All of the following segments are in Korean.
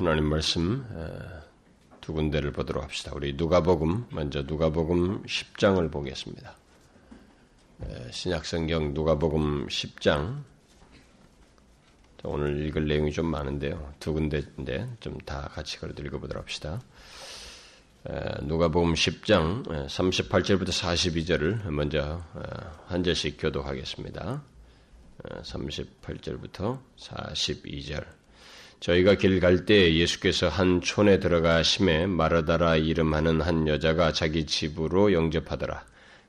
하나님 말씀 두 군데를 보도록 합시다. 우리 누가복음 먼저 누가복음 10장을 보겠습니다. 신약성경 누가복음 10장 오늘 읽을 내용이 좀 많은데요. 두 군데인데 좀 다 같이 그래도 읽어보도록 합시다. 누가복음 10장 38절부터 42절을 먼저 한 절씩 교독하겠습니다. 38절부터 42절 저희가 길 갈 때 예수께서 한 촌에 들어가 심해 마르다라 이름하는 한 여자가 자기 집으로 영접하더라.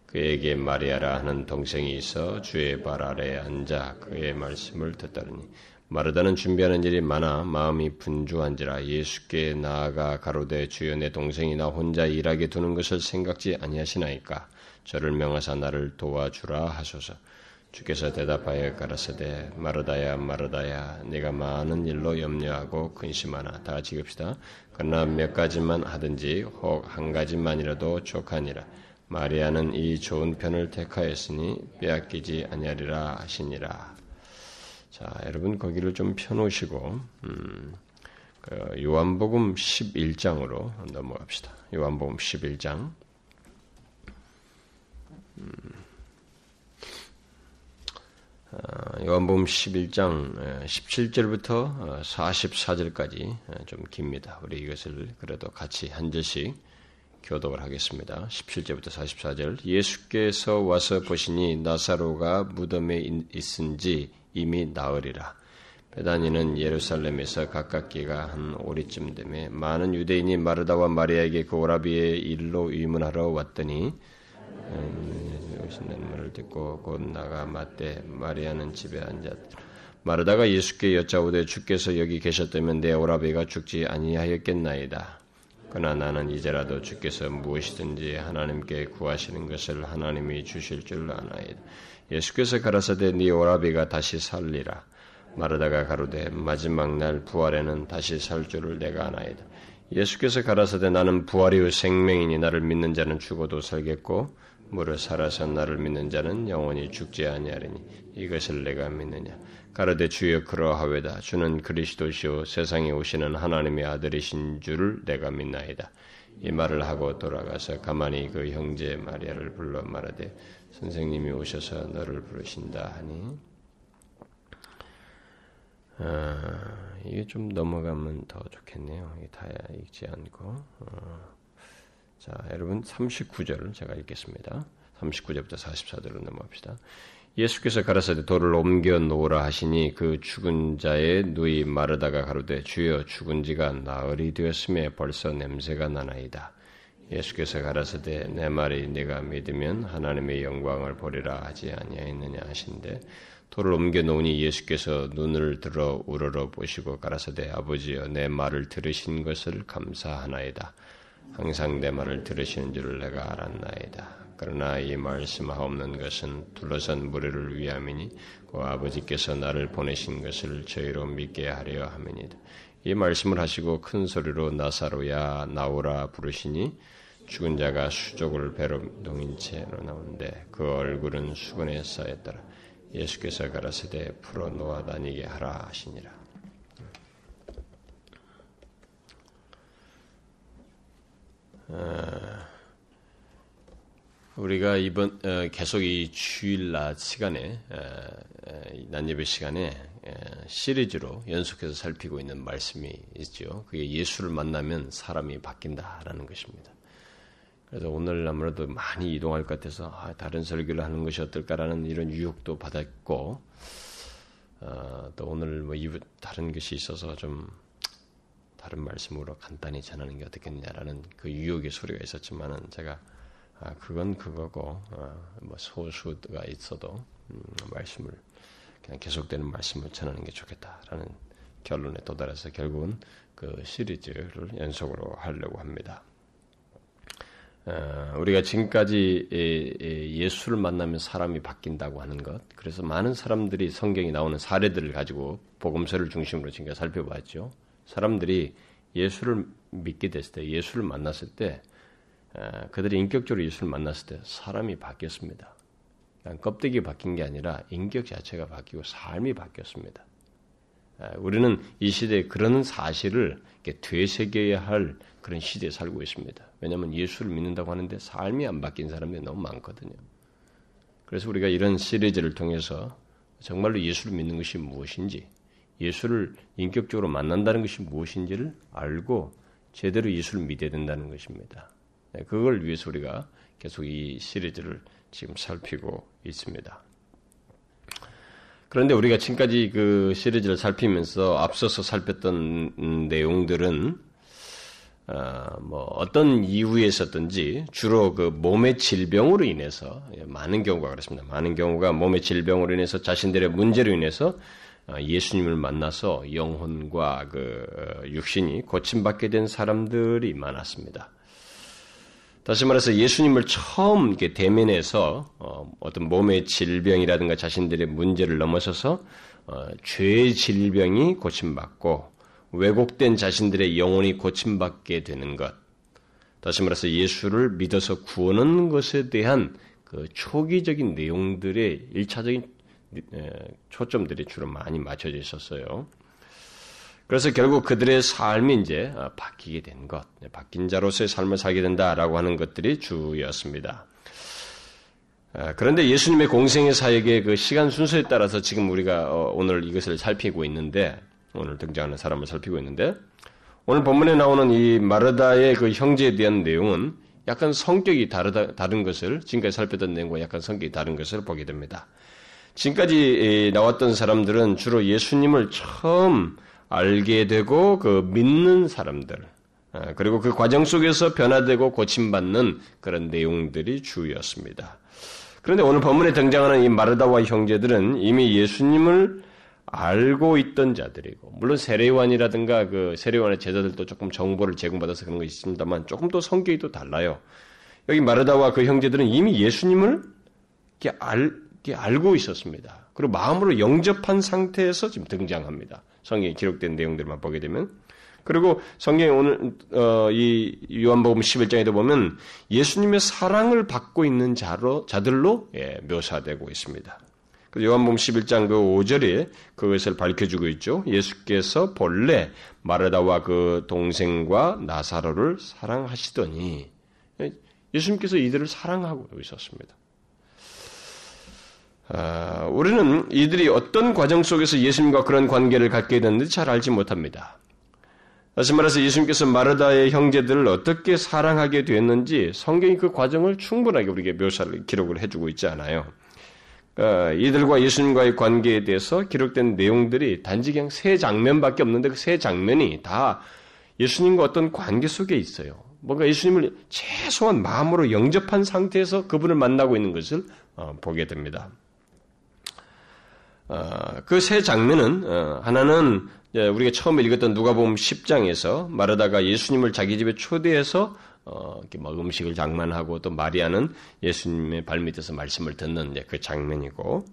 그에게 마리아라 하는 동생이 있어 주의 발 아래에 앉아 그의 말씀을 듣더니 마르다는 준비하는 일이 많아 마음이 분주한지라 예수께 나아가 가로되 주여 내 동생이 나 혼자 일하게 두는 것을 생각지 아니하시나이까 저를 명하사 나를 도와주라 하소서 주께서 대답하여 가라사대 마르다야 마르다야 네가 많은 일로 염려하고 근심하나 다 읽읍시다. 그러나 몇 가지만 하든지 혹 한 가지만이라도 족하니라. 마리아는 이 좋은 편을 택하였으니 빼앗기지 아니하리라 하시니라. 자, 여러분 거기를 좀 펴놓으시고 음, 그 요한복음 11장으로 넘어갑시다. 요한복음 11장. 음. 어, 요한복음 11장 17절부터 44절까지 좀 깁니다. 우리 이것을 그래도 같이 한 절씩 교독을 하겠습니다. 17절부터 44절 예수께서 와서 보시니 나사로가 무덤에 있은지 이미 나으리라. 베다니는 예루살렘에서 가깝기가 한 오리쯤 되매 많은 유대인이 마르다와 마리아에게 그 오라비의 일로 의문하러 왔더니 오신다는 말을 듣고 곧 나가 맞대 마리아는 집에 앉았. 마르다가 예수께 여짜오되 주께서 여기 계셨다면 내 오라비가 죽지 아니하였겠나이다. 그러나 나는 이제라도 주께서 무엇이든지 하나님께 구하시는 것을 하나님이 주실 줄 아나이다. 예수께서 가라사대 네 오라비가 다시 살리라. 마르다가 가로되 마지막 날 부활에는 다시 살 줄을 내가 아나이다. 예수께서 가라사대 나는 부활이요 생명이니 나를 믿는 자는 죽어도 살겠고 무릇 살아서 나를 믿는 자는 영원히 죽지 아니하리니 이것을 내가 믿느냐? 가로되 주여 그러하외다. 주는 그리스도시요 세상에 오시는 하나님의 아들이신 줄을 내가 믿나이다. 이 말을 하고 돌아가서 가만히 그 형제 마리아를 불러 말하되 선생님이 오셔서 너를 부르신다 하니 아, 이게 좀 넘어가면 더 좋겠네요. 다 읽지 않고 어. 자, 여러분 39절을 제가 읽겠습니다. 39절부터 44절로 넘어갑시다. 예수께서 가라사대 돌을 옮겨 놓으라 하시니 그 죽은 자의 누이 마르다가 가로되 주여 죽은 지가 나흘이 되었음에 벌써 냄새가 나나이다. 예수께서 가라사대 내 말이 네가 믿으면 하나님의 영광을 보리라 하지 아니하였느냐 하신데 돌을 옮겨 놓으니 예수께서 눈을 들어 우러러 보시고 가라사대 아버지여 내 말을 들으신 것을 감사하나이다. 항상 내 말을 들으시는 줄을 내가 알았나이다. 그러나 이 말씀하옵는 것은 둘러선 무리를 위함이니 그 아버지께서 나를 보내신 것을 저희로 믿게 하려 함이니이다. 이 말씀을 하시고 큰 소리로 나사로야 나오라 부르시니 죽은 자가 수족을 배로 동인 채로 나오는데 그 얼굴은 수건에 쌓였더라. 예수께서 가라사대 풀어 놓아 다니게 하라 하시니라. 어, 우리가 이번 어, 계속 이 주일날 시간에 낮 예배 시간에 시리즈로 연속해서 살피고 있는 말씀이 있죠. 그게 예수를 만나면 사람이 바뀐다라는 것입니다. 그래서 오늘 아무래도 많이 이동할 것 같아서 아, 다른 설교를 하는 것이 어떨까라는 이런 유혹도 받았고 어, 또 오늘 뭐 다른 것이 있어서 좀 다른 말씀으로 간단히 전하는 게 어떻겠냐라는 그 유혹의 소리가 있었지만은 제가 아, 그건 그거고 아, 뭐 소수가 있어도 음, 말씀을 그냥 계속되는 말씀을 전하는 게 좋겠다라는 결론에 도달해서 결국은 그 시리즈를 연속으로 하려고 합니다. 어, 우리가 지금까지 예수를 만나면 사람이 바뀐다고 하는 것, 그래서 많은 사람들이 성경이 나오는 사례들을 가지고 복음서를 중심으로 지금까지 살펴봤죠. 사람들이 예수를 믿게 됐을 때, 예수를 만났을 때, 그들이 인격적으로 예수를 만났을 때 사람이 바뀌었습니다. 껍데기 바뀐 게 아니라 인격 자체가 바뀌고 삶이 바뀌었습니다. 우리는 이 시대에 그런 사실을 되새겨야 할 그런 시대에 살고 있습니다. 왜냐하면 예수를 믿는다고 하는데 삶이 안 바뀐 사람들이 너무 많거든요. 그래서 우리가 이런 시리즈를 통해서 정말로 예수를 믿는 것이 무엇인지, 예수를 인격적으로 만난다는 것이 무엇인지를 알고 제대로 예수를 믿어야 된다는 것입니다. 네, 그걸 위해서 우리가 계속 이 시리즈를 지금 살피고 있습니다. 그런데 우리가 지금까지 그 시리즈를 살피면서 앞서서 살폈던 내용들은 어, 뭐 어떤 이유에 있었든지 주로 그 몸의 질병으로 인해서 예, 많은 경우가 그렇습니다. 많은 경우가 몸의 질병으로 인해서 자신들의 문제로 인해서 어, 예수님을 만나서 영혼과 그 어, 육신이 고침받게 된 사람들이 많았습니다. 다시 말해서 예수님을 처음 이렇게 대면해서 어, 떤 몸의 질병이라든가 자신들의 문제를 넘어서서 어, 죄의 질병이 고침받고 왜곡된 자신들의 영혼이 고침받게 되는 것. 다시 말해서 예수를 믿어서 구원하는 것에 대한 그 초기적인 내용들의 일차적인 초점들이 주로 많이 맞춰져 있었어요. 그래서 결국 그들의 삶이 이제 어, 바뀌게 된 것, 네, 바뀐 자로서의 삶을 살게 된다라고 하는 것들이 주였습니다. 아, 그런데 예수님의 공생의 사역의 그 시간 순서에 따라서 지금 우리가 어, 오늘 이것을 살피고 있는데, 오늘 등장하는 사람을 살피고 있는데, 오늘 본문에 나오는 이 마르다의 그 형제에 대한 내용은 약간 성격이 다르다, 다른 것을, 지금까지 살폈던 내용과 약간 성격이 다른 것을 보게 됩니다. 지금까지 나왔던 사람들은 주로 예수님을 처음 알게 되고 그 믿는 사람들 아, 그리고 그 과정 속에서 변화되고 고침받는 그런 내용들이 주였습니다. 그런데 오늘 본문에 등장하는 이 마르다와 형제들은 이미 예수님을 알고 있던 자들이고 물론 세례관이라든가 그 세례관의 제자들도 조금 정보를 제공받아서 그런 것이 있습니다만 조금 더 성격이 또 달라요. 여기 마르다와 그 형제들은 이미 예수님을 이렇게 알, 이렇게 알고 있었습니다. 그리고 마음으로 영접한 상태에서 지금 등장합니다. 성경에 기록된 내용들만 보게 되면 그리고 성경에 오늘 어, 이 요한복음 11장에도 보면 예수님의 사랑을 받고 있는 자로 자들로 예, 묘사되고 있습니다. 그 요한복음 11장 그 5절에 그것을 밝혀주고 있죠. 예수께서 본래 마르다와 그 동생과 나사로를 사랑하시더니 예, 예수님께서 이들을 사랑하고 있었습니다. 아, 우리는 이들이 어떤 과정 속에서 예수님과 그런 관계를 갖게 됐는지 잘 알지 못합니다. 다시 말해서 예수님께서 마르다의 형제들을 어떻게 사랑하게 됐는지 성경이 그 과정을 충분하게 우리에게 묘사를 기록을 해주고 있지 않아요. 어, 이들과 예수님과의 관계에 대해서 기록된 내용들이 단지 그냥 세 장면밖에 없는데 그 세 장면이 다 예수님과 어떤 관계 속에 있어요. 뭔가 예수님을 최소한 마음으로 영접한 상태에서 그분을 만나고 있는 것을 어, 보게 됩니다. 어, 그세 장면은 어, 하나는 우리가 처음에 읽었던 누가복음 10장에서 마르다가 예수님을 자기 집에 초대해서 어, 이렇게 막 음식을 장만하고 또 마리아는 예수님의 발밑에서 말씀을 듣는 그 장면이고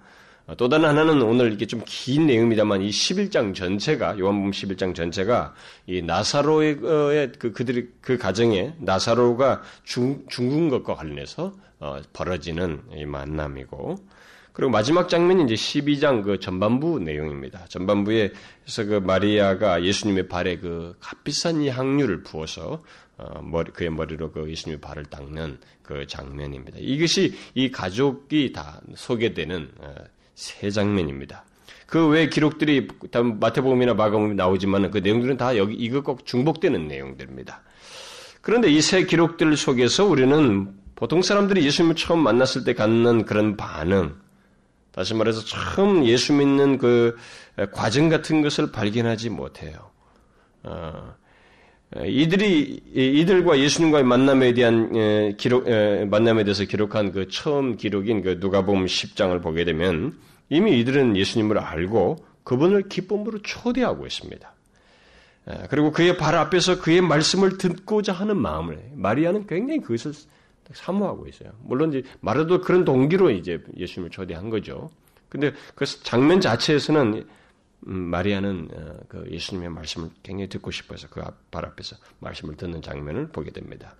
또 다른 하나는 오늘 이게 좀 긴 내용입니다만 이 11장 전체가 요한복음 11장 전체가 이 나사로의 그 그들이 그 가정에 나사로가 죽, 죽은 것과 관련해서 어, 벌어지는 이 만남이고 그리고 마지막 장면이 이제 12장 그 전반부 내용입니다. 전반부에서 그 마리아가 예수님의 발에 그 값비싼 이 향유를 부어서 어, 머리, 그의 머리로 그 예수님의 발을 닦는 그 장면입니다. 이것이 이 가족이 다 소개되는 어, 세 장면입니다. 그 외 기록들이 마태복음이나 마가복음이 나오지만 그 내용들은 다 여기 이것과 중복되는 내용들입니다. 그런데 이 세 기록들 속에서 우리는 보통 사람들이 예수님을 처음 만났을 때 갖는 그런 반응, 다시 말해서 처음 예수 믿는 그 과정 같은 것을 발견하지 못해요. 어, 이들이 이들과 예수님과의 만남에 대한 기록 만남에 대해서 기록한 그 처음 기록인 그 누가복음 10장을 보게 되면 이미 이들은 예수님을 알고 그분을 기쁨으로 초대하고 있습니다. 그리고 그의 발 앞에서 그의 말씀을 듣고자 하는 마음을 마리아는 굉장히 그것을 사모하고 있어요. 물론 이제 말해도 그런 동기로 이제 예수님을 초대한 거죠. 근데 그 장면 자체에서는 음, 마리아는 어, 그 예수님의 말씀을 굉장히 듣고 싶어서 그 발 앞에서 말씀을 듣는 장면을 보게 됩니다.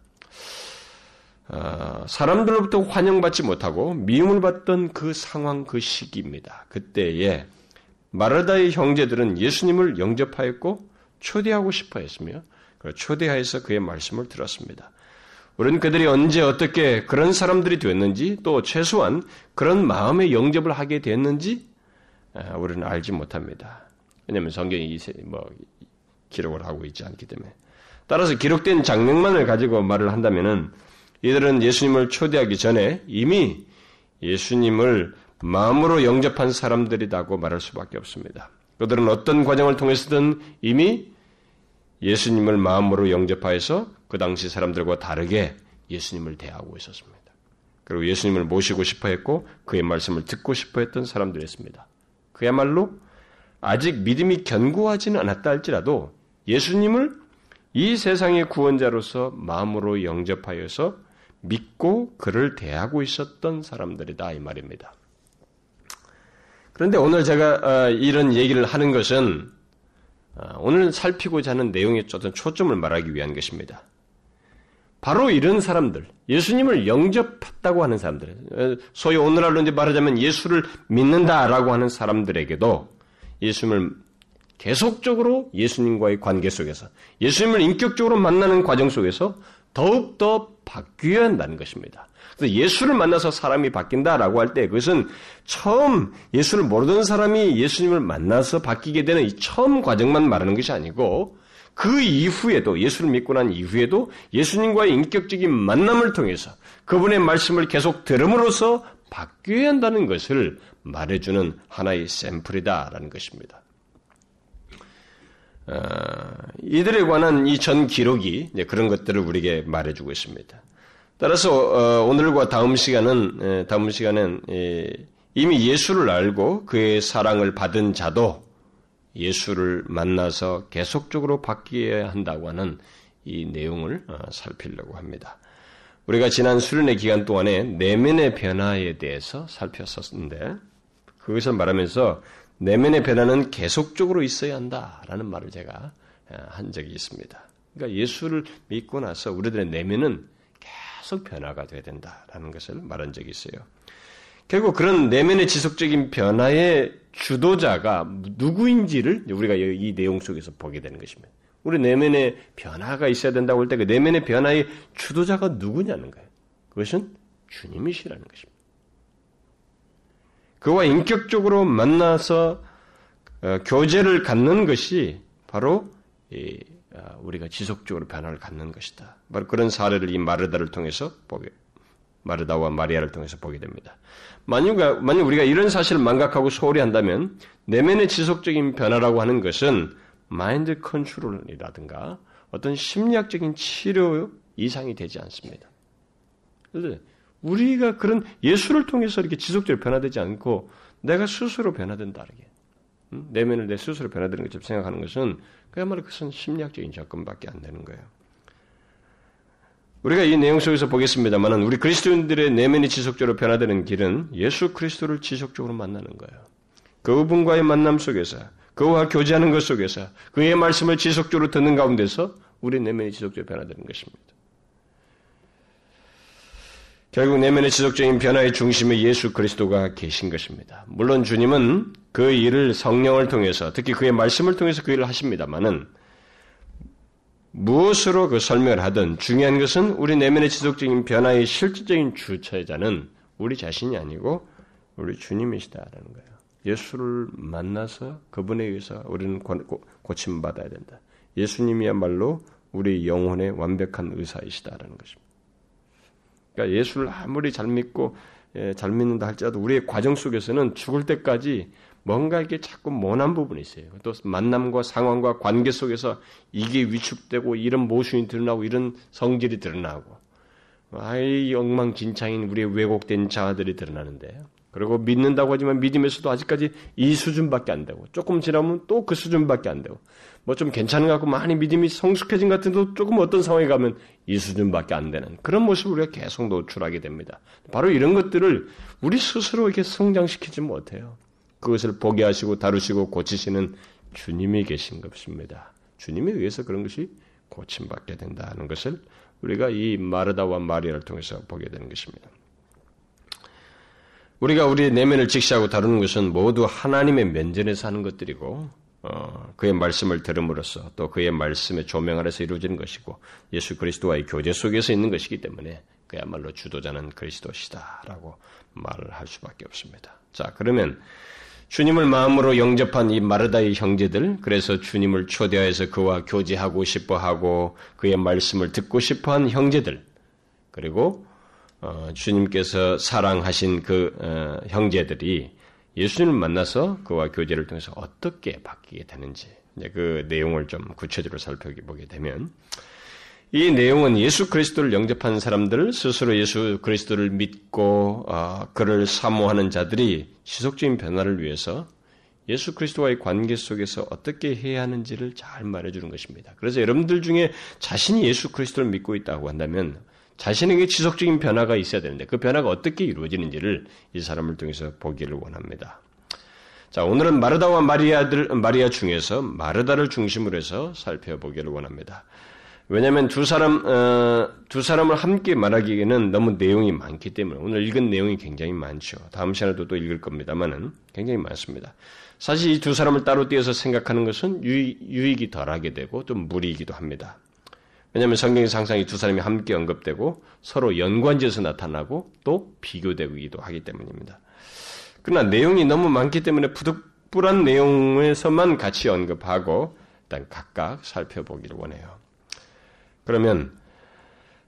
어, 사람들로부터 환영받지 못하고 미움을 받던 그 상황, 그 시기입니다. 그때에 마르다의 형제들은 예수님을 영접하였고 초대하고 싶어 했으며 초대하여서 그의 말씀을 들었습니다. 우리는 그들이 언제 어떻게 그런 사람들이 됐는지 또 최소한 그런 마음의 영접을 하게 됐는지 아, 우리는 알지 못합니다. 왜냐하면 성경이 뭐 기록을 하고 있지 않기 때문에 따라서 기록된 장면만을 가지고 말을 한다면은 이들은 예수님을 초대하기 전에 이미 예수님을 마음으로 영접한 사람들이라고 말할 수밖에 없습니다. 그들은 어떤 과정을 통해서든 이미 예수님을 마음으로 영접하여서 그 당시 사람들과 다르게 예수님을 대하고 있었습니다. 그리고 예수님을 모시고 싶어 했고 그의 말씀을 듣고 싶어 했던 사람들이었습니다. 그야말로 아직 믿음이 견고하지는 않았다 할지라도 예수님을 이 세상의 구원자로서 마음으로 영접하여서 믿고 그를 대하고 있었던 사람들이다 이 말입니다. 그런데 오늘 제가 어, 이런 얘기를 하는 것은 어, 오늘 살피고자 하는 내용의 어떤 초점을 말하기 위한 것입니다. 바로 이런 사람들, 예수님을 영접했다고 하는 사람들, 어, 소위 오늘날로 이제 말하자면 예수를 믿는다라고 하는 사람들에게도 예수님을 계속적으로 예수님과의 관계 속에서 예수님을 인격적으로 만나는 과정 속에서 더욱더 바뀌어야 한다는 것입니다. 그래서 예수를 만나서 사람이 바뀐다라고 할 때 그것은 처음 예수를 모르던 사람이 예수님을 만나서 바뀌게 되는 이 처음 과정만 말하는 것이 아니고 그 이후에도 예수를 믿고 난 이후에도 예수님과의 인격적인 만남을 통해서 그분의 말씀을 계속 들음으로써 바뀌어야 한다는 것을 말해주는 하나의 샘플이다라는 것입니다. 어, 이들에 관한 이 전 기록이 그런 것들을 우리에게 말해주고 있습니다. 따라서 어, 오늘과 다음 시간은 다음 시간은 이미 예수를 알고 그의 사랑을 받은 자도 예수를 만나서 계속적으로 바뀌어야 한다고 하는 이 내용을 어, 살피려고 합니다. 우리가 지난 수련의 기간 동안에 내면의 변화에 대해서 살폈었는데 그것을 말하면서 내면의 변화는 계속적으로 있어야 한다라는 말을 제가 어, 한 적이 있습니다. 그러니까 예수를 믿고 나서 우리들의 내면은 계속 변화가 돼야 된다라는 것을 말한 적이 있어요. 결국 그런 내면의 지속적인 변화의 주도자가 누구인지를 우리가 이 내용 속에서 보게 되는 것입니다. 우리 내면의 변화가 있어야 된다고 할 때 그 내면의 변화의 주도자가 누구냐는 거예요. 그것은 주님이시라는 것입니다. 그와 인격적으로 만나서 어, 교제를 갖는 것이 바로 이, 어, 우리가 지속적으로 변화를 갖는 것이다. 바로 그런 사례를 이 마르다를 통해서 보게 마르다와 마리아를 통해서 보게 됩니다. 만약, 만약 우리가 이런 사실을 망각하고 소홀히 한다면 내면의 지속적인 변화라고 하는 것은 마인드 컨트롤이라든가 어떤 심리학적인 치료 이상이 되지 않습니다. 우리가 그런 예수를 통해서 이렇게 지속적으로 변화되지 않고 내가 스스로 변화된다. 이게 내면을 내 스스로 변화되는 것처럼 생각하는 것은 그야말로 그것은 심리학적인 접근밖에 안 되는 거예요. 우리가 이 내용 속에서 보겠습니다만은 우리 그리스도인들의 내면이 지속적으로 변화되는 길은 예수 그리스도를 지속적으로 만나는 거예요. 그분과의 만남 속에서 그와 교제하는 것 속에서 그의 말씀을 지속적으로 듣는 가운데서 우리 내면이 지속적으로 변화되는 것입니다. 결국 내면의 지속적인 변화의 중심에 예수 그리스도가 계신 것입니다. 물론 주님은 그 일을 성령을 통해서 특히 그의 말씀을 통해서 그 일을 하십니다만은 무엇으로 그 설명을 하든 중요한 것은 우리 내면의 지속적인 변화의 실질적인 주체자는 우리 자신이 아니고 우리 주님이시다라는 거예요. 예수를 만나서 그분에 의해서 우리는 고침받아야 된다. 예수님이야말로 우리 영혼의 완벽한 의사이시다라는 것입니다. 그러니까 예수를 아무리 잘 믿고 예, 잘 믿는다 할지라도 우리의 과정 속에서는 죽을 때까지 뭔가 이게 자꾸 모난 부분이 있어요. 또 만남과 상황과 관계 속에서 이게 위축되고 이런 모순이 드러나고 이런 성질이 드러나고 아이 엉망진창인 우리의 왜곡된 자아들이 드러나는데 그리고 믿는다고 하지만 믿음에서도 아직까지 이 수준밖에 안 되고 조금 지나면 또 그 수준밖에 안 되고 뭐 좀 괜찮은 것 같고 많이 믿음이 성숙해진 것 같은데 조금 어떤 상황에 가면 이 수준밖에 안 되는 그런 모습을 우리가 계속 노출하게 됩니다. 바로 이런 것들을 우리 스스로 이렇게 성장시키지 못해요. 그것을 보게 하시고 다루시고 고치시는 주님이 계신 것입니다. 주님에 의해서 그런 것이 고침받게 된다는 것을 우리가 이 마르다와 마리아를 통해서 보게 되는 것입니다. 우리가 우리 내면을 직시하고 다루는 것은 모두 하나님의 면전에서 하는 것들이고 어, 그의 말씀을 들음으로써 또 그의 말씀의 조명 아래서 이루어지는 것이고 예수 그리스도와의 교제 속에서 있는 것이기 때문에 그야말로 주도자는 그리스도시다라고 말을 할 수밖에 없습니다. 자, 그러면 주님을 마음으로 영접한 이 마르다의 형제들, 그래서 주님을 초대하여서 그와 교제하고 싶어 하고 그의 말씀을 듣고 싶어 한 형제들, 그리고 어, 주님께서 사랑하신 그 어, 형제들이 예수님을 만나서 그와 교제를 통해서 어떻게 바뀌게 되는지 그 내용을 좀 구체적으로 살펴보게 되면 이 내용은 예수 그리스도를 영접한 사람들 스스로 예수 그리스도를 믿고 어, 그를 사모하는 자들이 지속적인 변화를 위해서 예수 그리스도와의 관계 속에서 어떻게 해야 하는지를 잘 말해주는 것입니다. 그래서 여러분들 중에 자신이 예수 그리스도를 믿고 있다고 한다면 자신에게 지속적인 변화가 있어야 되는데 그 변화가 어떻게 이루어지는지를 이 사람을 통해서 보기를 원합니다. 자, 오늘은 마르다와 마리아들, 마리아 중에서 마르다를 중심으로 해서 살펴보기를 원합니다. 왜냐하면 두 사람 어, 두 사람을 함께 말하기에는 너무 내용이 많기 때문에 오늘 읽은 내용이 굉장히 많죠. 다음 시간에도 또 읽을 겁니다만은 굉장히 많습니다. 사실 이 두 사람을 따로 띄어서 생각하는 것은 유익, 유익 이 덜하게 되고 좀 무리이기도 합니다. 왜냐하면 성경에서 항상 이 두 사람이 함께 언급되고 서로 연관지어서 나타나고 또 비교되기도 하기 때문입니다. 그러나 내용이 너무 많기 때문에 부득불한 내용에서만 같이 언급하고 일단 각각 살펴보기를 원해요. 그러면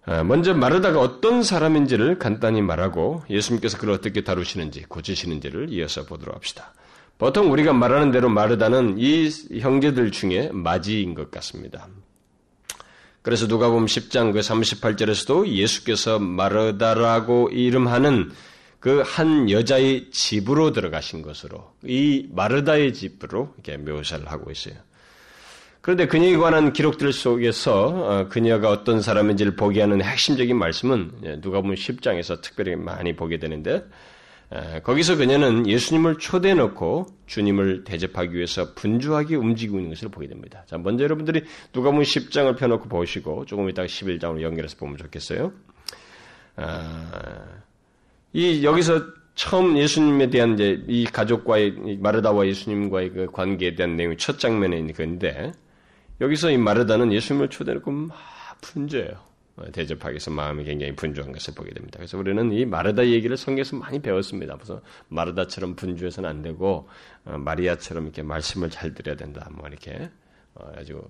어, 먼저 마르다가 어떤 사람인지를 간단히 말하고 예수님께서 그를 어떻게 다루시는지 고치시는지를 이어서 보도록 합시다. 보통 우리가 말하는 대로 마르다는 이 형제들 중에 마지인 것 같습니다. 그래서 누가 보면 10장 그 38절에서도 예수께서 마르다라고 이름하는 그 한 여자의 집으로 들어가신 것으로 이 마르다의 집으로 이렇게 묘사를 하고 있어요. 그런데 그녀에 관한 기록들 속에서 어, 그녀가 어떤 사람인지를 보게 하는 핵심적인 말씀은 예, 누가 보면 10장에서 특별히 많이 보게 되는데 거기서 그녀는 예수님을 초대해 놓고 주님을 대접하기 위해서 분주하게 움직이고 있는 것을 보게 됩니다. 자, 먼저 여러분들이 누가 보면 10장을 펴놓고 보시고 조금 이따가 11장으로 연결해서 보면 좋겠어요. 아, 이 여기서 처음 예수님에 대한 이제 이 가족과의 마르다와 예수님과의 그 관계에 대한 내용이 첫 장면에 있는 건데 여기서 이 마르다는 예수님을 초대해놓고 막 분주해요. 대접하기 위해서 마음이 굉장히 분주한 것을 보게 됩니다. 그래서 우리는 이 마르다 얘기를 성경에서 많이 배웠습니다. 그래서 마르다처럼 분주해서는 안 되고 어, 마리아처럼 이렇게 말씀을 잘 드려야 된다. 뭐 이렇게 어, 아주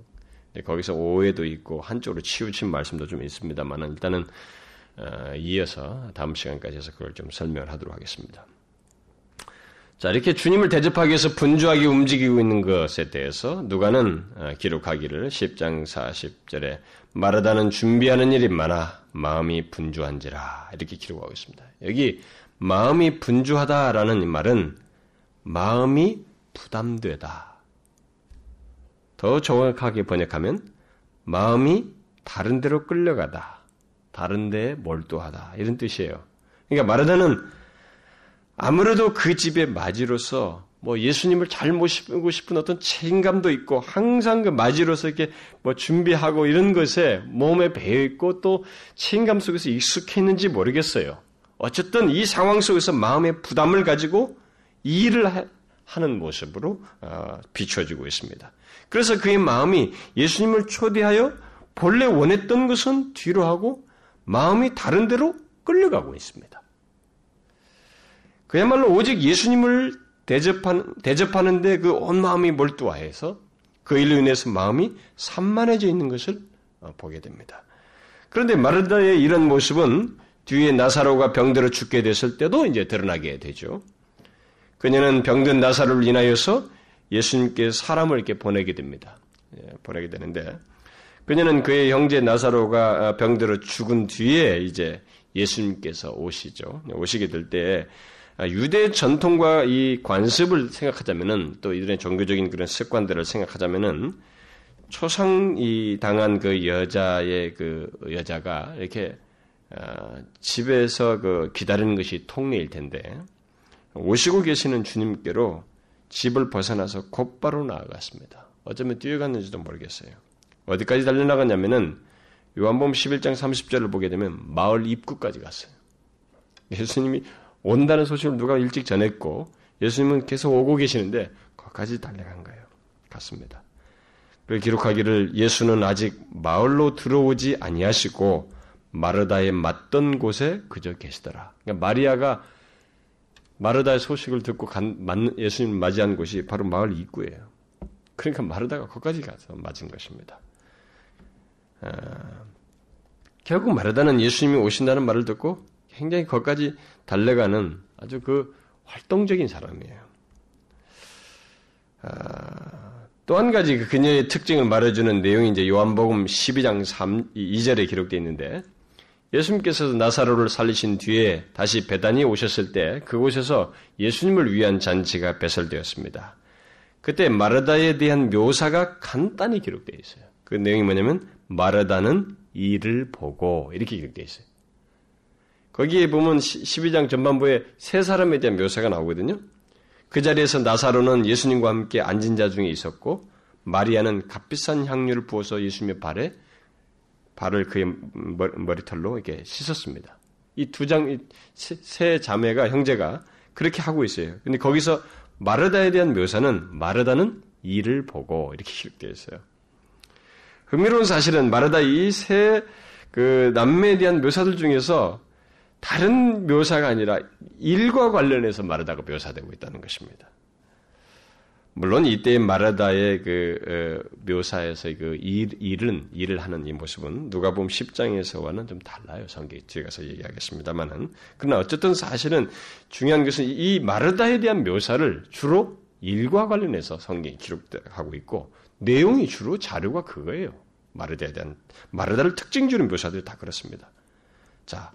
거기서 오해도 있고 한쪽으로 치우친 말씀도 좀 있습니다만 일단은 어, 이어서 다음 시간까지 해서 그걸 좀 설명을 하도록 하겠습니다. 자, 이렇게 주님을 대접하기 위해서 분주하게 움직이고 있는 것에 대해서 누가는 어, 기록하기를 10장 40절에 마르다는 준비하는 일이 많아 마음이 분주한지라 이렇게 기록하고 있습니다. 여기 마음이 분주하다라는 말은 마음이 부담되다. 더 정확하게 번역하면 마음이 다른 데로 끌려가다. 다른 데에 몰두하다. 이런 뜻이에요. 그러니까 마르다는 아무래도 그 집의 맞이로서 뭐 예수님을 잘 모시고 싶은 어떤 책임감도 있고 항상 그 맞이로서 이렇게 뭐 준비하고 이런 것에 몸에 배어 있고 또 책임감 속에서 익숙해 있는지 모르겠어요. 어쨌든 이 상황 속에서 마음의 부담을 가지고 일을 하는 모습으로 어, 비춰지고 있습니다. 그래서 그의 마음이 예수님을 초대하여 본래 원했던 것은 뒤로 하고 마음이 다른 데로 끌려가고 있습니다. 그야말로 오직 예수님을 대접하는, 대접하는데 그 온 마음이 몰두하여서 그 일로 인해서 마음이 산만해져 있는 것을 어, 보게 됩니다. 그런데 마르다의 이런 모습은 뒤에 나사로가 병들어 죽게 됐을 때도 이제 드러나게 되죠. 그녀는 병든 나사로를 인하여서 예수님께 사람을 이렇게 보내게 됩니다. 예, 보내게 되는데 그녀는 그의 형제 나사로가 어, 병들어 죽은 뒤에 이제 예수님께서 오시죠. 오시게 될때 아, 유대 전통과 이 관습을 생각하자면은 또 이들의 종교적인 그런 습관들을 생각하자면은 초상이 당한 그 여자의 그 여자가 이렇게 아, 집에서 그 기다리는 것이 통례일 텐데 오시고 계시는 주님께로 집을 벗어나서 곧바로 나아갔습니다. 어쩌면 뛰어갔는지도 모르겠어요. 어디까지 달려나갔냐면은 요한복음 11장 30절을 보게 되면 마을 입구까지 갔어요. 예수님이 온다는 소식을 누가 일찍 전했고 예수님은 계속 오고 계시는데 거기까지 달려간 거예요. 갔습니다. 그리고 기록하기를 예수는 아직 마을로 들어오지 아니하시고 마르다에 맞던 곳에 그저 계시더라. 그러니까 마리아가 마르다의 소식을 듣고 간, 예수님 맞이한 곳이 바로 마을 입구예요. 그러니까 마르다가 거기까지 가서 맞은 것입니다. 아, 결국 마르다는 예수님이 오신다는 말을 듣고 굉장히 거기까지 달려가는 아주 그 활동적인 사람이에요. 아, 또 한 가지 그 그녀의 특징을 말해주는 내용이 이제 요한복음 12장 3, 2절에 기록되어 있는데 예수님께서 나사로를 살리신 뒤에 다시 베단이 오셨을 때 그곳에서 예수님을 위한 잔치가 배설되었습니다. 그때 마르다에 대한 묘사가 간단히 기록되어 있어요. 그 내용이 뭐냐면 마르다는 이를 보고 이렇게 기록되어 있어요. 거기에 보면 12장 전반부에 세 사람에 대한 묘사가 나오거든요. 그 자리에서 나사로는 예수님과 함께 앉은 자 중에 있었고 마리아는 값비싼 향유를 부어서 예수님의 발에 발을 그의 머리털로 이렇게 씻었습니다. 이 두 장, 세 자매가, 형제가 그렇게 하고 있어요. 근데 거기서 마르다에 대한 묘사는 마르다는 이를 보고 이렇게 기록되어 있어요. 흥미로운 사실은 마르다 이 세 그 남매에 대한 묘사들 중에서 다른 묘사가 아니라 일과 관련해서 마르다가 묘사되고 있다는 것입니다. 물론 이때 마르다의 그 어, 묘사에서 그 일, 일은 일을 하는 이 모습은 누가 보면 10장에서와는 좀 달라요. 성경에 뒤에 가서 얘기하겠습니다만은 그러나 어쨌든 사실은 중요한 것은 이 마르다에 대한 묘사를 주로 일과 관련해서 성경이 기록하고 있고 내용이 주로 자료가 그거예요. 마르다에 대한 마르다를 특징 주는 묘사들이 다 그렇습니다. 자,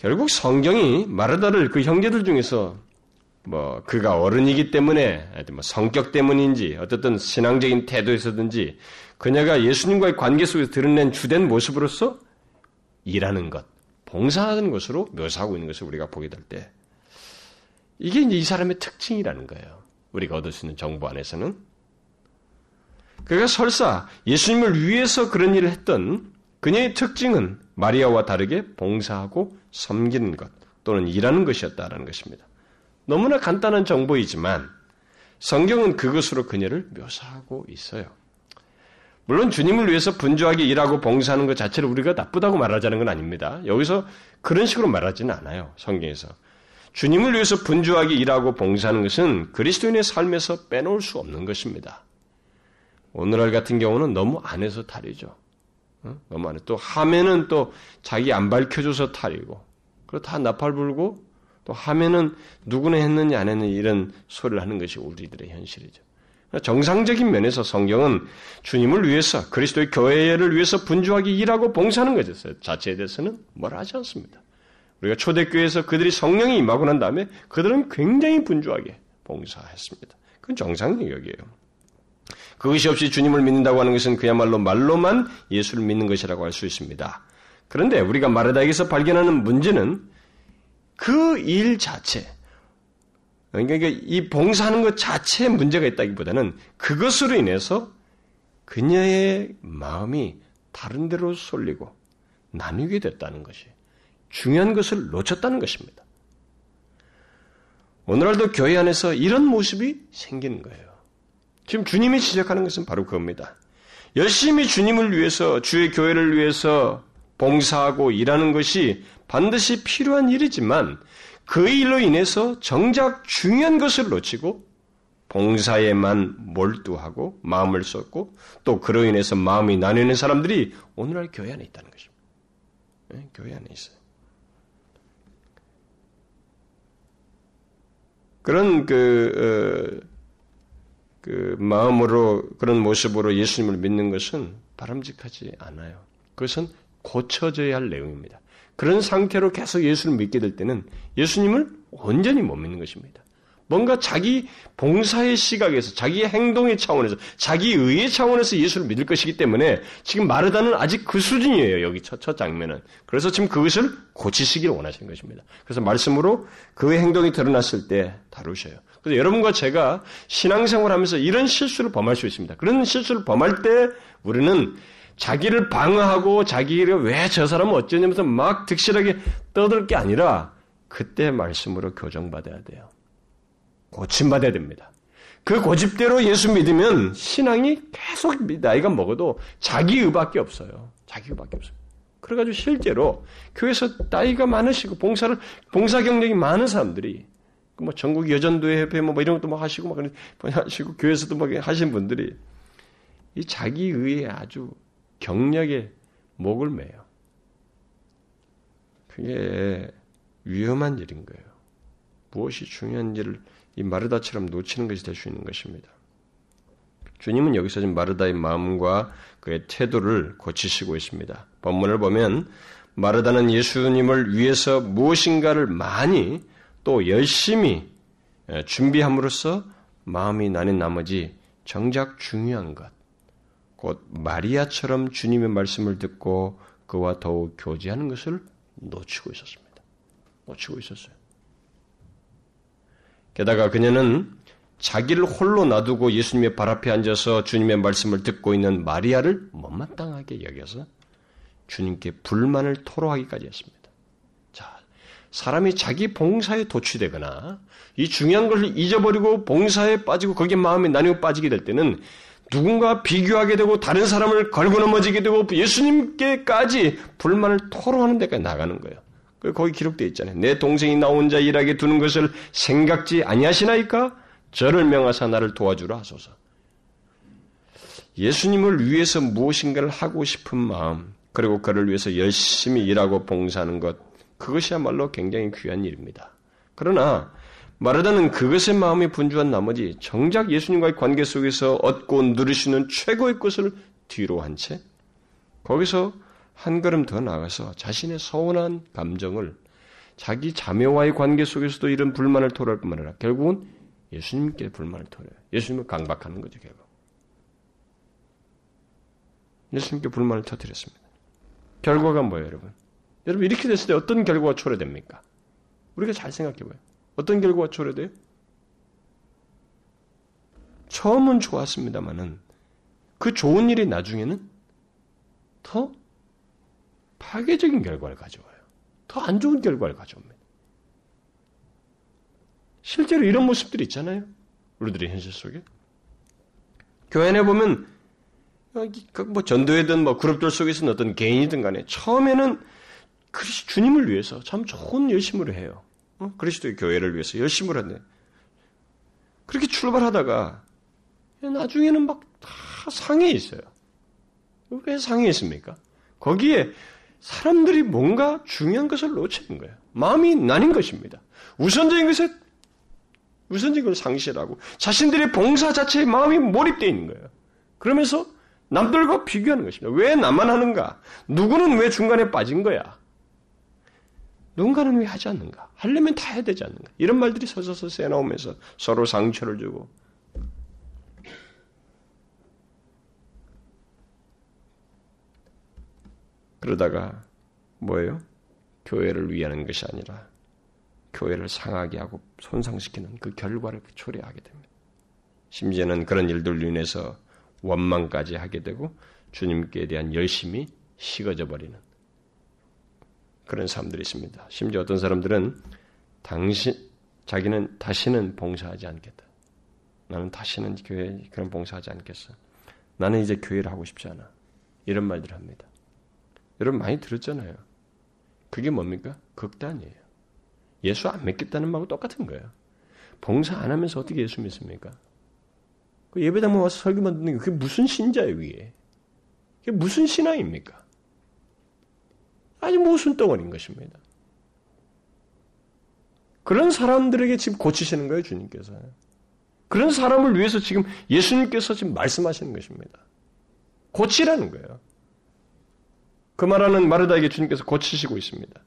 결국 성경이 마르다를 그 형제들 중에서 뭐 그가 어른이기 때문에 뭐 성격 때문인지 어떻든 신앙적인 태도에서든지 그녀가 예수님과의 관계 속에서 드러낸 주된 모습으로서 일하는 것, 봉사하는 것으로 묘사하고 있는 것을 우리가 보게 될 때 이게 이제 이 사람의 특징이라는 거예요. 우리가 얻을 수 있는 정보 안에서는 그가 설사 예수님을 위해서 그런 일을 했던 그녀의 특징은 마리아와 다르게 봉사하고 섬기는 것 또는 일하는 것이었다라는 것입니다. 너무나 간단한 정보이지만 성경은 그것으로 그녀를 묘사하고 있어요. 물론 주님을 위해서 분주하게 일하고 봉사하는 것 자체를 우리가 나쁘다고 말하자는 건 아닙니다. 여기서 그런 식으로 말하지는 않아요. 성경에서. 주님을 위해서 분주하게 일하고 봉사하는 것은 그리스도인의 삶에서 빼놓을 수 없는 것입니다. 오늘날 같은 경우는 너무 안에서 탈이죠. 너무 안에. 또 하면은 또 자기 안 밝혀줘서 탈이고. 그리고 다 나팔 불고 또 하면은 누구나 했느냐 안 했느냐 이런 소리를 하는 것이 우리들의 현실이죠. 정상적인 면에서 성경은 주님을 위해서 그리스도의 교회를 위해서 분주하게 일하고 봉사하는 것에 자체에 대해서는 뭘 하지 않습니다. 우리가 초대교회에서 그들이 성령이 임하고 난 다음에 그들은 굉장히 분주하게 봉사했습니다. 그건 정상적이에요. 그것이 없이 주님을 믿는다고 하는 것은 그야말로 말로만 예수를 믿는 것이라고 할 수 있습니다. 그런데 우리가 마르다 에게서 발견하는 문제는 그 일 자체, 그러니까 이 봉사하는 것 자체에 문제가 있다기보다는 그것으로 인해서 그녀의 마음이 다른 데로 쏠리고 나누게 됐다는 것이 중요한 것을 놓쳤다는 것입니다. 오늘날도 교회 안에서 이런 모습이 생기는 거예요. 지금 주님이 지적하는 것은 바로 그겁니다. 열심히 주님을 위해서, 주의 교회를 위해서 봉사하고 일하는 것이 반드시 필요한 일이지만 그 일로 인해서 정작 중요한 것을 놓치고 봉사에만 몰두하고 마음을 쏟고 또 그로 인해서 마음이 나뉘는 사람들이 오늘날 교회 안에 있다는 것입니다. 네? 교회 안에 있어요. 그런 그, 어, 그 마음으로 그런 모습으로 예수님을 믿는 것은 바람직하지 않아요. 그것은 고쳐져야 할 내용입니다. 그런 상태로 계속 예수를 믿게 될 때는 예수님을 온전히 못 믿는 것입니다. 뭔가 자기 봉사의 시각에서, 자기의 행동의 차원에서, 자기 의의 차원에서 예수를 믿을 것이기 때문에 지금 마르다는 아직 그 수준이에요. 여기 첫, 첫 장면은. 그래서 지금 그것을 고치시기를 원하시는 것입니다. 그래서 말씀으로 그 행동이 드러났을 때 다루셔요. 그래서 여러분과 제가 신앙생활 하면서 이런 실수를 범할 수 있습니다. 그런 실수를 범할 때 우리는 자기를 방어하고 자기를 왜 저 사람은 어쩌냐면서 막 득실하게 떠들 게 아니라 그때 말씀으로 교정받아야 돼요. 고침받아야 됩니다. 그 고집대로 예수 믿으면 신앙이 계속 나이가 먹어도 자기 의밖에 없어요. 자기 의밖에 없어요. 그래가지고 실제로 교회에서 나이가 많으시고 봉사를 봉사 경력이 많은 사람들이 뭐 전국 여전도회 협회 뭐 이런 것도 막 하시고 막 하시고 교회에서도 막 하신 분들이 이 자기 의에 아주 경력에 목을 매요. 그게 위험한 일인 거예요. 무엇이 중요한지를 이 마르다처럼 놓치는 것이 될 수 있는 것입니다. 주님은 여기서 지금 마르다의 마음과 그의 태도를 고치시고 있습니다. 본문을 보면 마르다는 예수님을 위해서 무엇인가를 많이 또 열심히 준비함으로써 마음이 나는 나머지 정작 중요한 것, 곧 마리아처럼 주님의 말씀을 듣고 그와 더욱 교제하는 것을 놓치고 있었습니다. 놓치고 있었어요. 게다가 그녀는 자기를 홀로 놔두고 예수님의 발 앞에 앉아서 주님의 말씀을 듣고 있는 마리아를 못마땅하게 여겨서 주님께 불만을 토로하기까지 했습니다. 자, 사람이 자기 봉사에 도취되거나 이 중요한 것을 잊어버리고 봉사에 빠지고 거기에 마음이 나뉘고 빠지게 될 때는 누군가 비교하게 되고 다른 사람을 걸고 넘어지게 되고 예수님께까지 불만을 토로하는 데까지 나가는 거예요. 거기 기록되어 있잖아요. 내 동생이 나 혼자 일하게 두는 것을 생각지 아니하시나이까? 저를 명하사 나를 도와주라 하소서. 예수님을 위해서 무엇인가를 하고 싶은 마음, 그리고 그를 위해서 열심히 일하고 봉사하는 것, 그것이야말로 굉장히 귀한 일입니다. 그러나 마르다는 그것의 마음이 분주한 나머지 정작 예수님과의 관계 속에서 얻고 있는 최고의 것을 뒤로 한 채 거기서 한 걸음 더 나가서 자신의 서운한 감정을 자기 자매와의 관계 속에서도 이런 불만을 토로할 뿐만 아니라 결국은 예수님께 불만을 토로해요. 예수님을 강박하는 거죠, 결국. 예수님께 불만을 터뜨렸습니다. 결과가 뭐예요, 여러분? 여러분, 이렇게 됐을 때 어떤 결과가 초래됩니까? 우리가 잘 생각해 봐요. 어떤 결과가 초래돼요? 처음은 좋았습니다만은 그 좋은 일이 나중에는 더 파괴적인 결과를 가져와요. 더 안 좋은 결과를 가져옵니다. 실제로 이런 모습들이 있잖아요. 우리들의 현실 속에. 교회 안에 보면 그뭐 전도회든 뭐 그룹들 속에서는 어떤 개인이든 간에 처음에는 그리스 주님을 위해서 참 좋은 열심을 해요. 어? 그리스도의 교회를 위해서 열심을 하네. 그렇게 출발하다가 나중에는 막 다 상해 있어요. 왜 상해 있습니까? 거기에 사람들이 뭔가 중요한 것을 놓치는 거예요. 마음이 나뉜 것입니다. 우선적인 것에 우선적인 걸 상실하고 자신들의 봉사 자체에 마음이 몰입되어 있는 거예요. 그러면서 남들과 비교하는 것입니다. 왜 나만 하는가? 누구는 왜 중간에 빠진 거야? 누군가는 왜 하지 않는가? 하려면 다 해야 되지 않는가? 이런 말들이 서서서 새 나오면서 서로 상처를 주고 그러다가 뭐예요? 교회를 위하는 것이 아니라 교회를 상하게 하고 손상시키는 그 결과를 초래하게 됩니다. 심지어는 그런 일들로 인해서 원망까지 하게 되고 주님께 대한 열심이 식어져 버리는 그런 사람들이 있습니다. 심지어 어떤 사람들은 당신 자기는 다시는 봉사하지 않겠다. 나는 다시는 교회 그런 봉사하지 않겠어. 나는 이제 교회를 하고 싶지 않아. 이런 말들을 합니다. 여러분 많이 들었잖아요. 그게 뭡니까? 극단이에요. 예수 안 믿겠다는 말하고 똑같은 거예요. 봉사 안 하면서 어떻게 예수 믿습니까? 그 예배당 와서 설교만 듣는 게 그게 무슨 신자예요, 위에? 그게 무슨 신앙입니까? 아주 무슨 덩어리인 것입니다. 그런 사람들에게 지금 고치시는 거예요, 주님께서. 그런 사람을 위해서 지금 예수님께서 지금 말씀하시는 것입니다. 고치라는 거예요. 그 말하는 마르다에게 주님께서 고치시고 있습니다.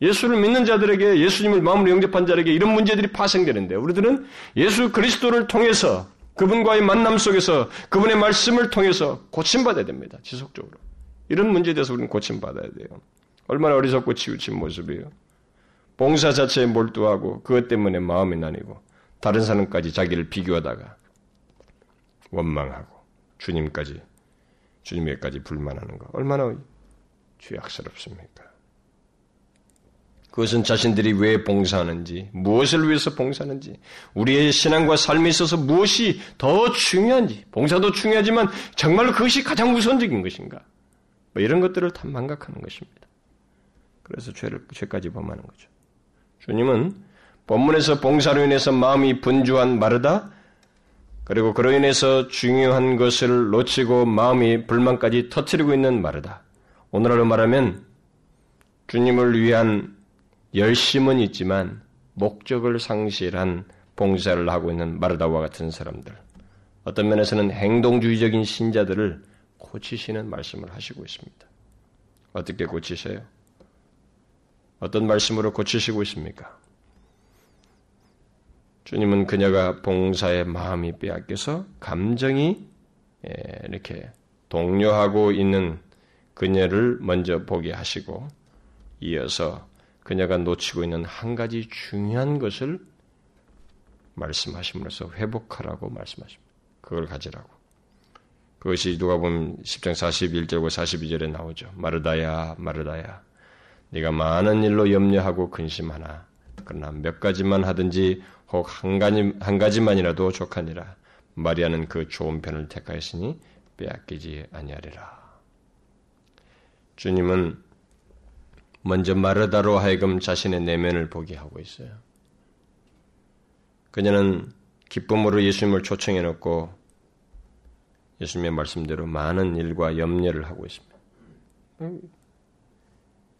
예수를 믿는 자들에게 예수님을 마음으로 영접한 자에게 이런 문제들이 파생되는데 우리들은 예수 그리스도를 통해서 그분과의 만남 속에서 그분의 말씀을 통해서 고침받아야 됩니다. 지속적으로. 이런 문제에 대해서 우리는 고침받아야 돼요. 얼마나 어리석고 치우친 모습이에요. 봉사 자체에 몰두하고 그것 때문에 마음이 나뉘고 다른 사람까지 자기를 비교하다가 원망하고 주님까지 주님에게까지 불만하는 거 얼마나 죄악스럽습니까? 그것은 자신들이 왜 봉사하는지, 무엇을 위해서 봉사하는지, 우리의 신앙과 삶에 있어서 무엇이 더 중요한지, 봉사도 중요하지만 정말로 그것이 가장 우선적인 것인가? 뭐 이런 것들을 탐망각하는 것입니다. 그래서 죄를, 죄까지 범하는 거죠. 주님은 본문에서 봉사로 인해서 마음이 분주한 마르다, 그리고 그로 인해서 중요한 것을 놓치고 마음이 불만까지 터트리고 있는 마르다. 오늘날로 말하면 주님을 위한 열심은 있지만 목적을 상실한 봉사를 하고 있는 마르다와 같은 사람들. 어떤 면에서는 행동주의적인 신자들을 고치시는 말씀을 하시고 있습니다. 어떻게 고치세요? 어떤 말씀으로 고치시고 있습니까? 주님은 그녀가 봉사의 마음이 빼앗겨서 감정이 예, 이렇게 동요하고 있는 그녀를 먼저 보게 하시고 이어서 그녀가 놓치고 있는 한 가지 중요한 것을 말씀하심으로써 회복하라고 말씀하십니다. 그걸 가지라고. 그것이 누가 보면 10장 41절과 42절에 나오죠. 마르다야, 마르다야. 네가 많은 일로 염려하고 근심하나. 그러나 몇 가지만 하든지 혹 한 가지, 한 가지만이라도 족하니라. 마리아는 그 좋은 편을 택하였으니 빼앗기지 아니하리라. 주님은 먼저 마르다로 하여금 자신의 내면을 보게 하고 있어요. 그녀는 기쁨으로 예수님을 초청해 놓고 예수님의 말씀대로 많은 일과 염려를 하고 있습니다.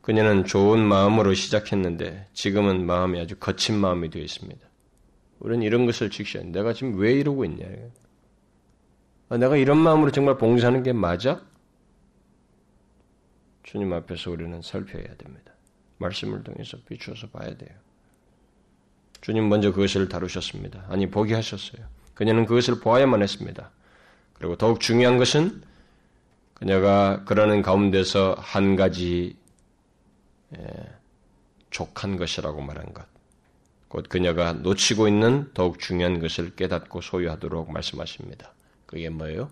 그녀는 좋은 마음으로 시작했는데 지금은 마음이 아주 거친 마음이 되어 있습니다. 우리는 이런 것을 직시해. 내가 지금 왜 이러고 있냐. 아, 내가 이런 마음으로 정말 봉사하는 게 맞아? 주님 앞에서 우리는 살펴야 됩니다. 말씀을 통해서 비추어서 봐야 돼요. 주님 먼저 그것을 다루셨습니다. 아니, 보게 하셨어요. 그녀는 그것을 보아야만 했습니다. 그리고 더욱 중요한 것은 그녀가 그러는 가운데서 한 가지 예, 족한 것이라고 말한 것. 곧 그녀가 놓치고 있는 더욱 중요한 것을 깨닫고 소유하도록 말씀하십니다. 그게 뭐예요?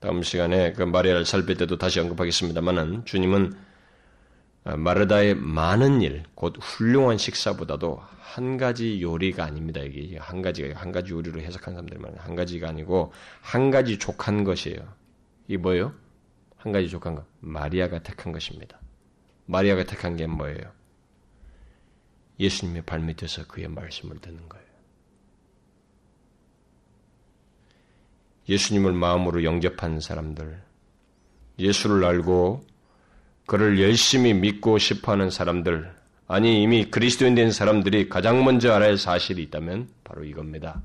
다음 시간에 그 마리아를 살필 때도 다시 언급하겠습니다만은 주님은 마르다의 많은 일, 곧 훌륭한 식사보다도 한 가지 요리가 아닙니다. 이게 한 가지가 한 가지 요리로 해석한 많아요. 한 가지가 아니고 한 가지 족한 것이에요. 이게 뭐예요? 한 가지 족한 것. 마리아가 택한 것입니다. 마리아가 택한 게 뭐예요? 예수님의 발밑에서 그의 말씀을 듣는 거예요. 예수님을 마음으로 영접한 사람들, 예수를 알고 그를 열심히 믿고 싶어 하는 사람들, 아니 이미 그리스도인 된 사람들이 가장 먼저 알아야 할 사실이 있다면 바로 이겁니다.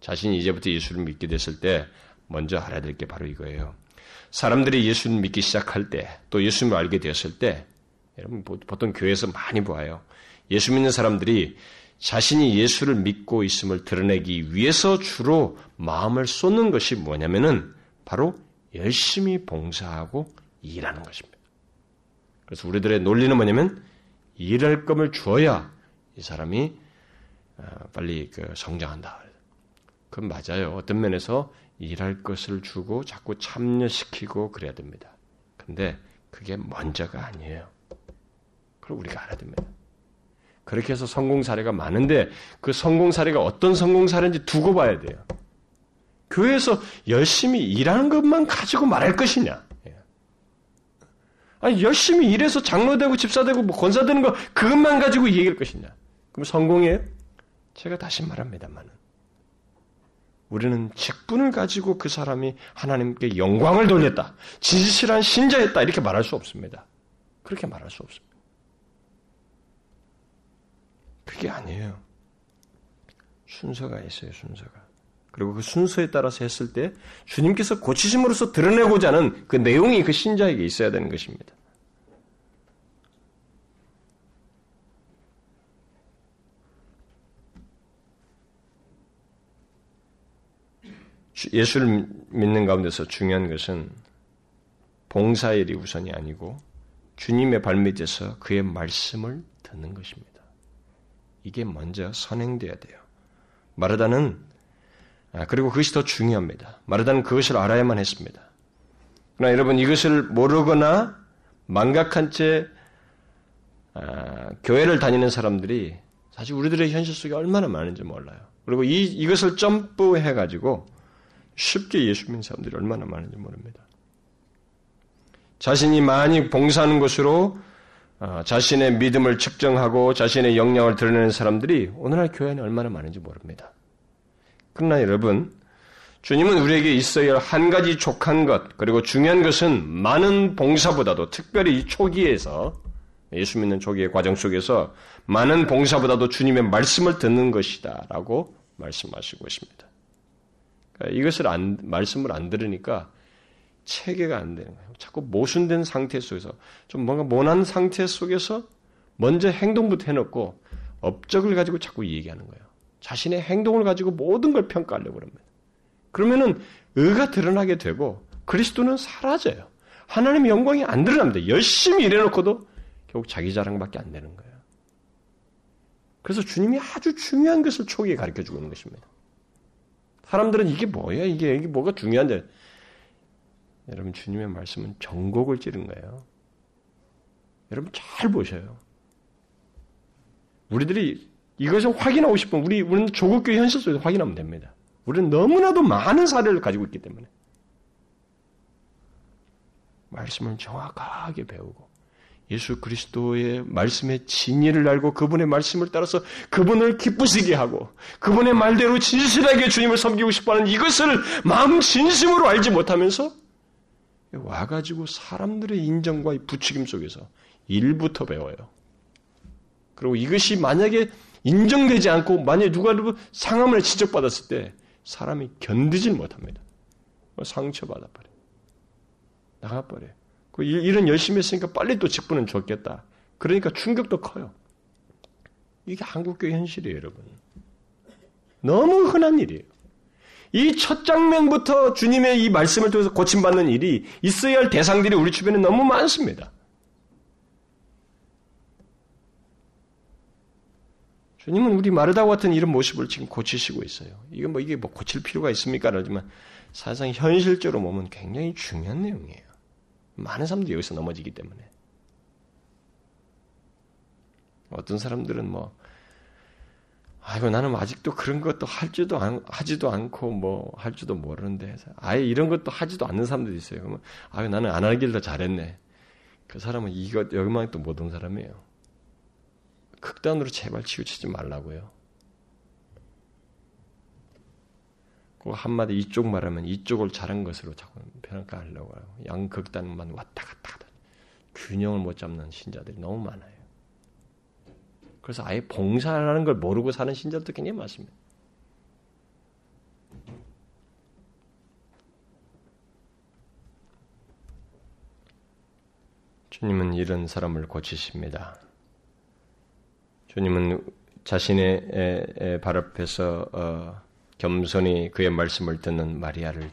자신이 이제부터 예수를 믿게 됐을 때 먼저 알아야 될 게 바로 이거예요. 사람들이 예수를 믿기 시작할 때, 또 예수님을 알게 되었을 때, 여러분 보통 교회에서 많이 보아요. 예수 믿는 사람들이 자신이 예수를 믿고 있음을 드러내기 위해서 주로 마음을 쏟는 것이 뭐냐면은 바로 열심히 봉사하고 일하는 것입니다. 그래서 우리들의 논리는 뭐냐면 일할 것을 주어야 이 사람이 어, 빨리 그 성장한다. 그건 맞아요. 어떤 면에서 일할 것을 주고 자꾸 참여시키고 그래야 됩니다. 근데 그게 먼저가 아니에요. 그걸 우리가 알아야 됩니다. 그렇게 해서 성공 사례가 많은데 그 성공 사례가 어떤 성공 사례인지 두고 봐야 돼요. 교회에서 열심히 일하는 것만 가지고 말할 것이냐? 예. 아니 열심히 일해서 장로되고 집사되고 뭐 권사되는 거 그것만 가지고 얘기할 것이냐? 그럼 성공이에요? 제가 다시 말합니다만은 우리는 직분을 가지고 그 사람이 하나님께 영광을 돌렸다, 진실한 신자였다 이렇게 말할 수 없습니다. 그렇게 말할 수 없습니다. 그게 아니에요. 순서가 있어요, 순서가. 그리고 그 순서에 따라서 했을 때 주님께서 고치심으로써 드러내고자 하는 그 내용이 그 신자에게 있어야 되는 것입니다. 예수를 믿는 가운데서 중요한 것은 봉사일이 우선이 아니고 주님의 발밑에서 그의 말씀을 듣는 것입니다. 이게 먼저 선행돼야 돼요. 마르다는 아, 그리고 그것이 더 중요합니다. 마르다는 그것을 알아야만 했습니다. 그러나 여러분 이것을 모르거나 망각한 채 아, 교회를 다니는 사람들이 사실 우리들의 현실 속에 얼마나 많은지 몰라요. 그리고 이, 이것을 점프해가지고 쉽게 예수 믿는 사람들이 얼마나 많은지 모릅니다. 자신이 많이 봉사하는 것으로 어, 자신의 믿음을 측정하고 자신의 역량을 드러내는 사람들이 오늘날 교회 는 얼마나 많은지 모릅니다. 그러나 여러분, 주님은 우리에게 있어야 할 한 가지 족한 것, 그리고 중요한 것은 많은 봉사보다도 특별히 초기에서 예수 믿는 초기의 과정 속에서 많은 봉사보다도 주님의 말씀을 듣는 것이다. 라고 말씀하시고 있습니다. 그러니까 이것을 안, 말씀을 안 들으니까 체계가 안 되는 거예요. 자꾸 모순된 상태 속에서 좀 뭔가 모난 상태 속에서 먼저 행동부터 해놓고 업적을 가지고 자꾸 얘기하는 거예요. 자신의 행동을 가지고 모든 걸 평가하려고 합니다. 그러면은 의가 드러나게 되고 그리스도는 사라져요. 하나님의 영광이 안 드러납니다. 열심히 일해놓고도 결국 자기 자랑밖에 안 되는 거예요. 그래서 주님이 아주 중요한 것을 초기에 가르쳐 주고 있는 것입니다. 사람들은 이게 뭐야? 이게, 이게 뭐가 중요한데? 여러분, 주님의 말씀은 정곡을 찌른 거예요. 여러분, 잘 보셔요. 우리들이 이것을 확인하고 싶으면 우리, 우리는 조국교회 현실 속에서 확인하면 됩니다. 우리는 너무나도 많은 사례를 가지고 있기 때문에. 말씀을 정확하게 배우고, 예수 그리스도의 말씀의 진리를 알고 그분의 말씀을 따라서 그분을 기쁘시게 하고 그분의 말대로 진실하게 주님을 섬기고 싶어하는 이것을 마음 진심으로 알지 못하면서 와가지고 사람들의 인정과 부추김 속에서 일부터 배워요. 그리고 이것이 만약에 인정되지 않고 만약에 누가 상함을 지적받았을 때 사람이 견디질 못합니다. 상처받아버려. 나가버려요. 그 일은 열심히 했으니까 빨리 또 직분은 줬겠다. 그러니까 충격도 커요. 이게 한국교회 현실이에요, 여러분. 너무 흔한 일이에요. 이 첫 장면부터 주님의 이 말씀을 통해서 고침받는 일이 있어야 할 대상들이 우리 주변에 너무 많습니다. 주님은 우리 마르다와 같은 이런 모습을 지금 고치시고 있어요. 이게 뭐 이게 뭐 고칠 필요가 있습니까? 그러지만 사실상 현실적으로 보면 굉장히 중요한 내용이에요. 많은 사람들이 여기서 넘어지기 때문에. 어떤 사람들은 뭐, 아이고, 나는 아직도 그런 것도 할지도 않, 하지도 않고 뭐, 할지도 모르는데, 아예 이런 것도 하지도 않는 사람들이 있어요. 그러면, 아유, 나는 안 하길 더 잘했네. 그 사람은 이것, 여기만 또 못 온 사람이에요. 극단으로 제발 치우치지 말라고요. 그 한마디 이쪽 말하면 이쪽을 잘한 것으로 자꾸 평가하려고 하고 양극단만 왔다 갔다 하다 균형을 못 잡는 신자들이 너무 많아요. 그래서 아예 봉사라는 걸 모르고 사는 신자들도 굉장히 많습니다. 주님은 이런 사람을 고치십니다. 주님은 자신의 발 앞에서 어, 겸손히 그의 말씀을 듣는 마리아를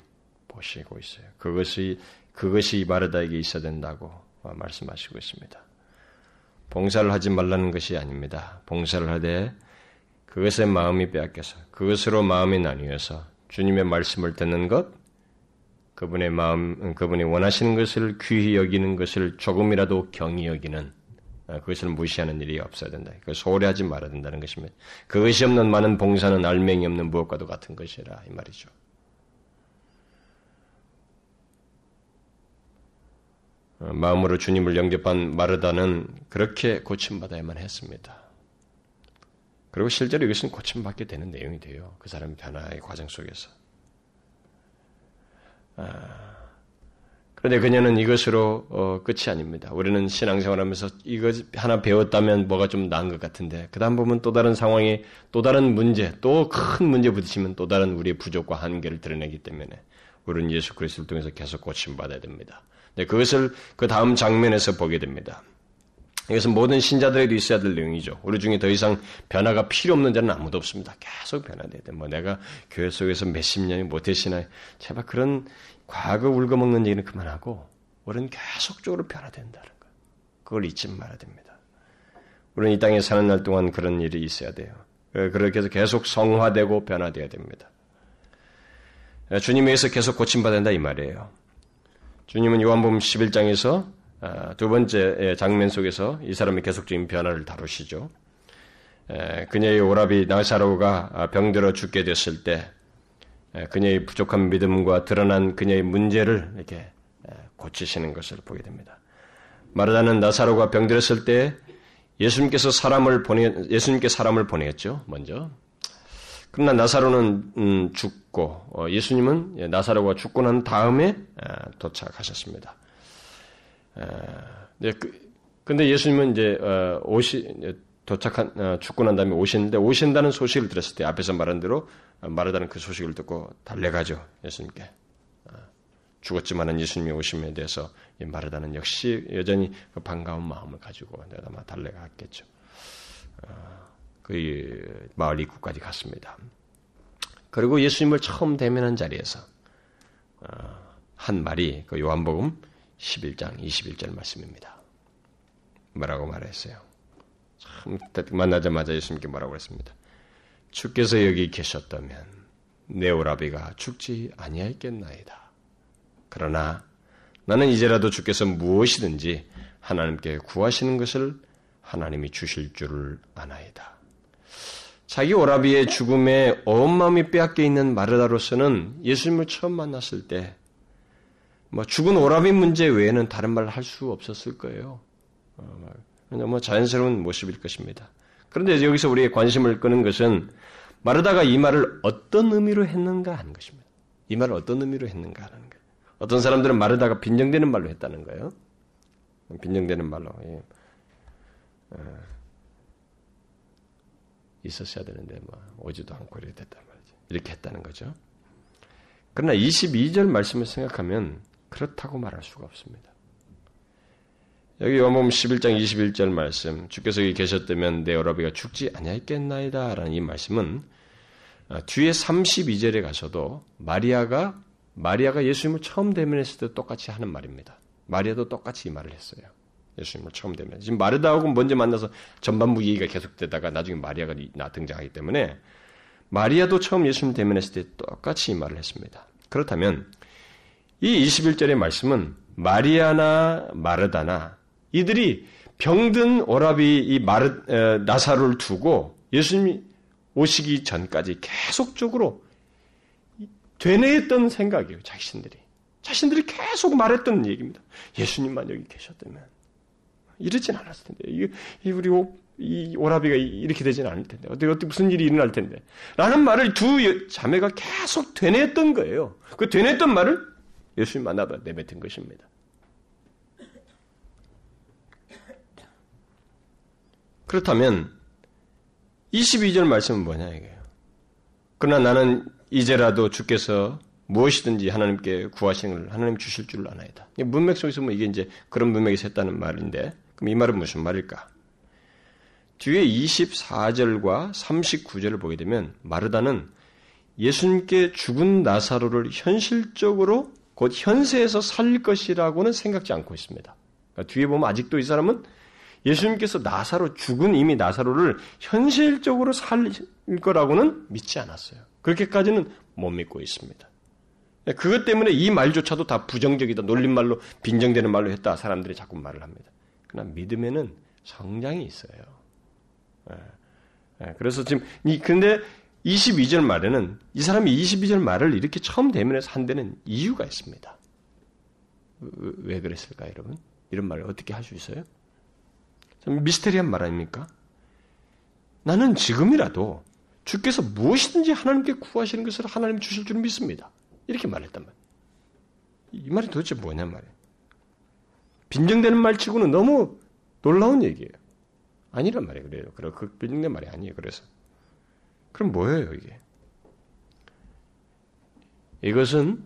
보시고 있어요. 그것이 그것이 마르다에게 있어야 된다고 말씀하시고 있습니다. 봉사를 하지 말라는 것이 아닙니다. 봉사를 하되 그것의 마음이 빼앗겨서 그것으로 마음이 나뉘어서 주님의 말씀을 듣는 것, 그분의 마음, 그분이 원하시는 것을 귀히 여기는 것을 조금이라도 경히 여기는 아, 그것을 무시하는 일이 없어야 된다. 그 소홀히 하지 말아야 된다는 것입니다. 그것이 없는 많은 봉사는 알맹이 없는 무엇과도 같은 것이라 이 말이죠. 마음으로 주님을 영접한 마르다는 그렇게 고침받아야만 했습니다. 그리고 실제로 이것은 고침받게 되는 내용이 돼요. 그 사람의 변화의 과정 속에서. 아, 그런데 그녀는 이것으로 어, 끝이 아닙니다. 우리는 신앙생활하면서 이거 하나 배웠다면 뭐가 좀 나은 것 같은데 그 다음 보면 또 다른 상황에 또 다른 문제, 또 큰 문제 부딪히면 또 다른 우리의 부족과 한계를 드러내기 때문에 우리는 예수 그리스도를 통해서 계속 고침받아야 됩니다. 네, 그것을 그 다음 장면에서 보게 됩니다. 이것은 모든 신자들에도 있어야 될 내용이죠. 우리 중에 더 이상 변화가 필요 없는 자는 아무도 없습니다. 계속 변화돼야 돼. 뭐 내가 교회 속에서 몇십 년이 못했시나 제발 그런 과거 울거먹는 얘기는 그만하고 우리는 계속적으로 변화된다는 거. 그걸 잊지 말아야 됩니다. 우리는 이 땅에 사는 날 동안 그런 일이 있어야 돼요. 그렇게 해서 계속 성화되고 변화되어야 됩니다. 주님에 의해서 계속 고침받아야 된다 이 말이에요. 주님은 요한복음 11장에서 아, 두 번째 장면 속에서 이 사람의 계속적인 변화를 다루시죠. 그녀의 오라비 나사로가 병들어 죽게 됐을 때 그녀의 부족한 믿음과 드러난 그녀의 문제를 이렇게 고치시는 것을 보게 됩니다. 마르다는 나사로가 병들었을 때 예수님께서 사람을 보내 예수님께 사람을 보냈죠. 먼저. 그러나 나사로는 음, 죽고 어, 예수님은 나사로가 죽고 난 다음에 도착하셨습니다. 네, 그, 근데 예수님은 이제 어, 오시 도착한 어, 죽고 난 다음에 오시는데 오신다는 소식을 들었을 때 앞에서 말한 대로 마르다는 그 소식을 듣고 달려가죠 예수님께 죽었지만은 예수님이 오심에 대해서 마르다는 역시 여전히 그 반가운 마음을 가지고 아마 달려갔겠죠. 어, 그 마을 입구까지 갔습니다. 그리고 예수님을 처음 대면한 자리에서 어, 한 말이 그 요한복음 11장 21절 말씀입니다. 뭐라고 말했어요? 참 만나자마자 예수님께 뭐라고 했습니다. 주께서 여기 계셨다면 내 오라비가 죽지 아니하였겠나이다. 그러나 나는 이제라도 주께서 무엇이든지 하나님께 구하시는 것을 하나님이 주실 줄을 아나이다. 자기 오라비의 죽음에 온 마음이 빼앗겨 있는 마르다로서는 예수님을 처음 만났을 때, 뭐 죽은 오라비 문제 외에는 다른 말을 할 수 없었을 거예요. 어, 너무 자연스러운 모습일 것입니다. 그런데 여기서 우리의 관심을 끄는 것은 마르다가 이 말을 어떤 의미로 했는가 하는 것입니다. 이 말을 어떤 의미로 했는가 하는 거예요. 어떤 사람들은 마르다가 빈정되는 말로 했다는 거예요. 빈정되는 말로. 예. 어, 있었어야 되는데 뭐 오지도 않고 이렇게 됐단 말이지. 이렇게 했다는 거죠. 그러나 22절 말씀을 생각하면 그렇다고 말할 수가 없습니다. 여기 요한복음 11장 21절 말씀 주께서 여기 계셨다면 내 어라비가 죽지 아니하겠나이다 라는 이 말씀은 어, 뒤에 32절에 가서도 마리아가 마리아가 예수님을 처음 대면했을 때 똑같이 하는 말입니다. 마리아도 똑같이 이 말을 했어요. 예수님을 처음 대면. 지금 마르다하고 먼저 만나서 전반부 얘기가 계속되다가 나중에 마리아가 나 등장하기 때문에 마리아도 처음 예수님 대면했을 때 똑같이 이 말을 했습니다. 그렇다면 이 21절의 말씀은 마리아나 마르다나 이들이 병든 오라비 이 마르 에, 나사로를 두고 예수님이 오시기 전까지 계속적으로 되뇌했던 생각이에요. 자신들이 자신들이 계속 말했던 얘기입니다. 예수님만 여기 계셨다면 이러진 않았을 텐데 이, 우리 오, 이 오라비가 이렇게 되진 않을 텐데 어떻게 어떻게 무슨 일이 일어날 텐데 라는 말을 두 자매가 계속 되뇌했던 거예요. 그 되뇌했던 말을 예수님 만나봐 내뱉은 것입니다. 그렇다면 22절 말씀은 뭐냐 이게요. 그러나 나는 이제라도 주께서 무엇이든지 하나님께 구하시는 하나님 주실 줄 아나이다. 문맥 속에서 뭐 이게 이제 그런 문맥에서 했다는 말인데 그럼 이 말은 무슨 말일까? 뒤에 24절과 39절을 보게 되면 마르다는 예수님께 죽은 나사로를 현실적으로 곧 현세에서 살 것이라고는 생각지 않고 있습니다. 그러니까 뒤에 보면 아직도 이 사람은 예수님께서 나사로 죽은 이미 나사로를 현실적으로 살 거라고는 믿지 않았어요. 그렇게까지는 못 믿고 있습니다. 그것 때문에 이 말조차도 다 부정적이다, 놀림말로 빈정되는 말로 했다 사람들이 자꾸 말을 합니다. 그러나 믿음에는 성장이 있어요. 예. 예. 그래서 지금 이 근데 22절 말에는 이 사람이 22절 말을 이렇게 처음 대면해서 한 데는 이유가 있습니다. 왜 그랬을까, 여러분? 이런 말을 어떻게 할 수 있어요? 좀 미스테리한 말 아닙니까? 나는 지금이라도 주께서 무엇이든지 하나님께 구하시는 것을 하나님 주실 줄 믿습니다. 이렇게 말했단 말이에요. 이 말이 도대체 뭐냐 말이에요. 빈정되는 말치고는 너무 놀라운 얘기예요. 아니란 말이에요. 그래요. 그래 그 빈정된 말이 아니에요. 그래서 그럼 뭐예요 이게? 이것은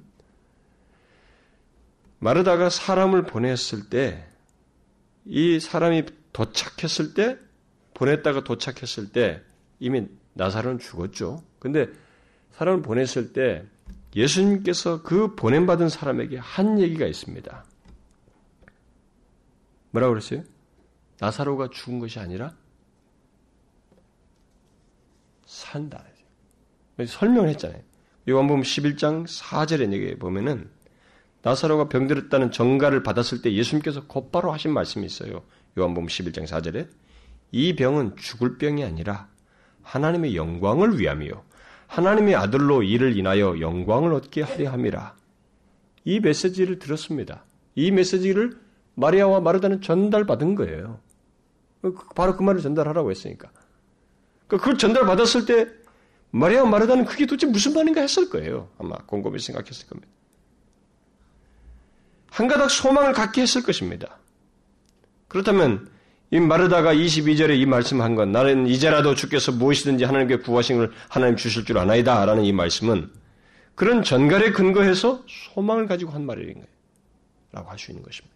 마르다가 사람을 보냈을 때 이 사람이 도착했을 때 보냈다가 도착했을 때 이미 나사로는 죽었죠. 근데 사람을 보냈을 때 예수님께서 그 보냄받은 사람에게 한 얘기가 있습니다. 뭐라고 그랬어요? 나사로가 죽은 것이 아니라 산다. 설명을 했잖아요. 요한복음 11장 4절에 얘기해 보면은 나사로가 병들었다는 정가를 받았을 때 예수님께서 곧바로 하신 말씀이 있어요. 요한복음 11장 4절에 이 병은 죽을 병이 아니라 하나님의 영광을 위함이요 하나님의 아들로 이를 인하여 영광을 얻게 하려 함이라. 이 메시지를 들었습니다. 이 메시지를 마리아와 마르다는 전달받은 거예요. 바로 그 말을 전달하라고 했으니까. 그걸 그러니까 전달받았을 때 마리아와 마르다는 그게 도대체 무슨 말인가 했을 거예요. 아마 곰곰이 생각했을 겁니다. 한 가닥 소망을 갖게 했을 것입니다. 그렇다면 이 마르다가 22절에 이 말씀한 건 나는 이제라도 주께서 무엇이든지 하나님께 구하신 걸 하나님 주실 줄 아나이다 라는 이 말씀은 그런 전갈에 근거해서 소망을 가지고 한 말인 거예요. 라고 할 수 있는 것입니다.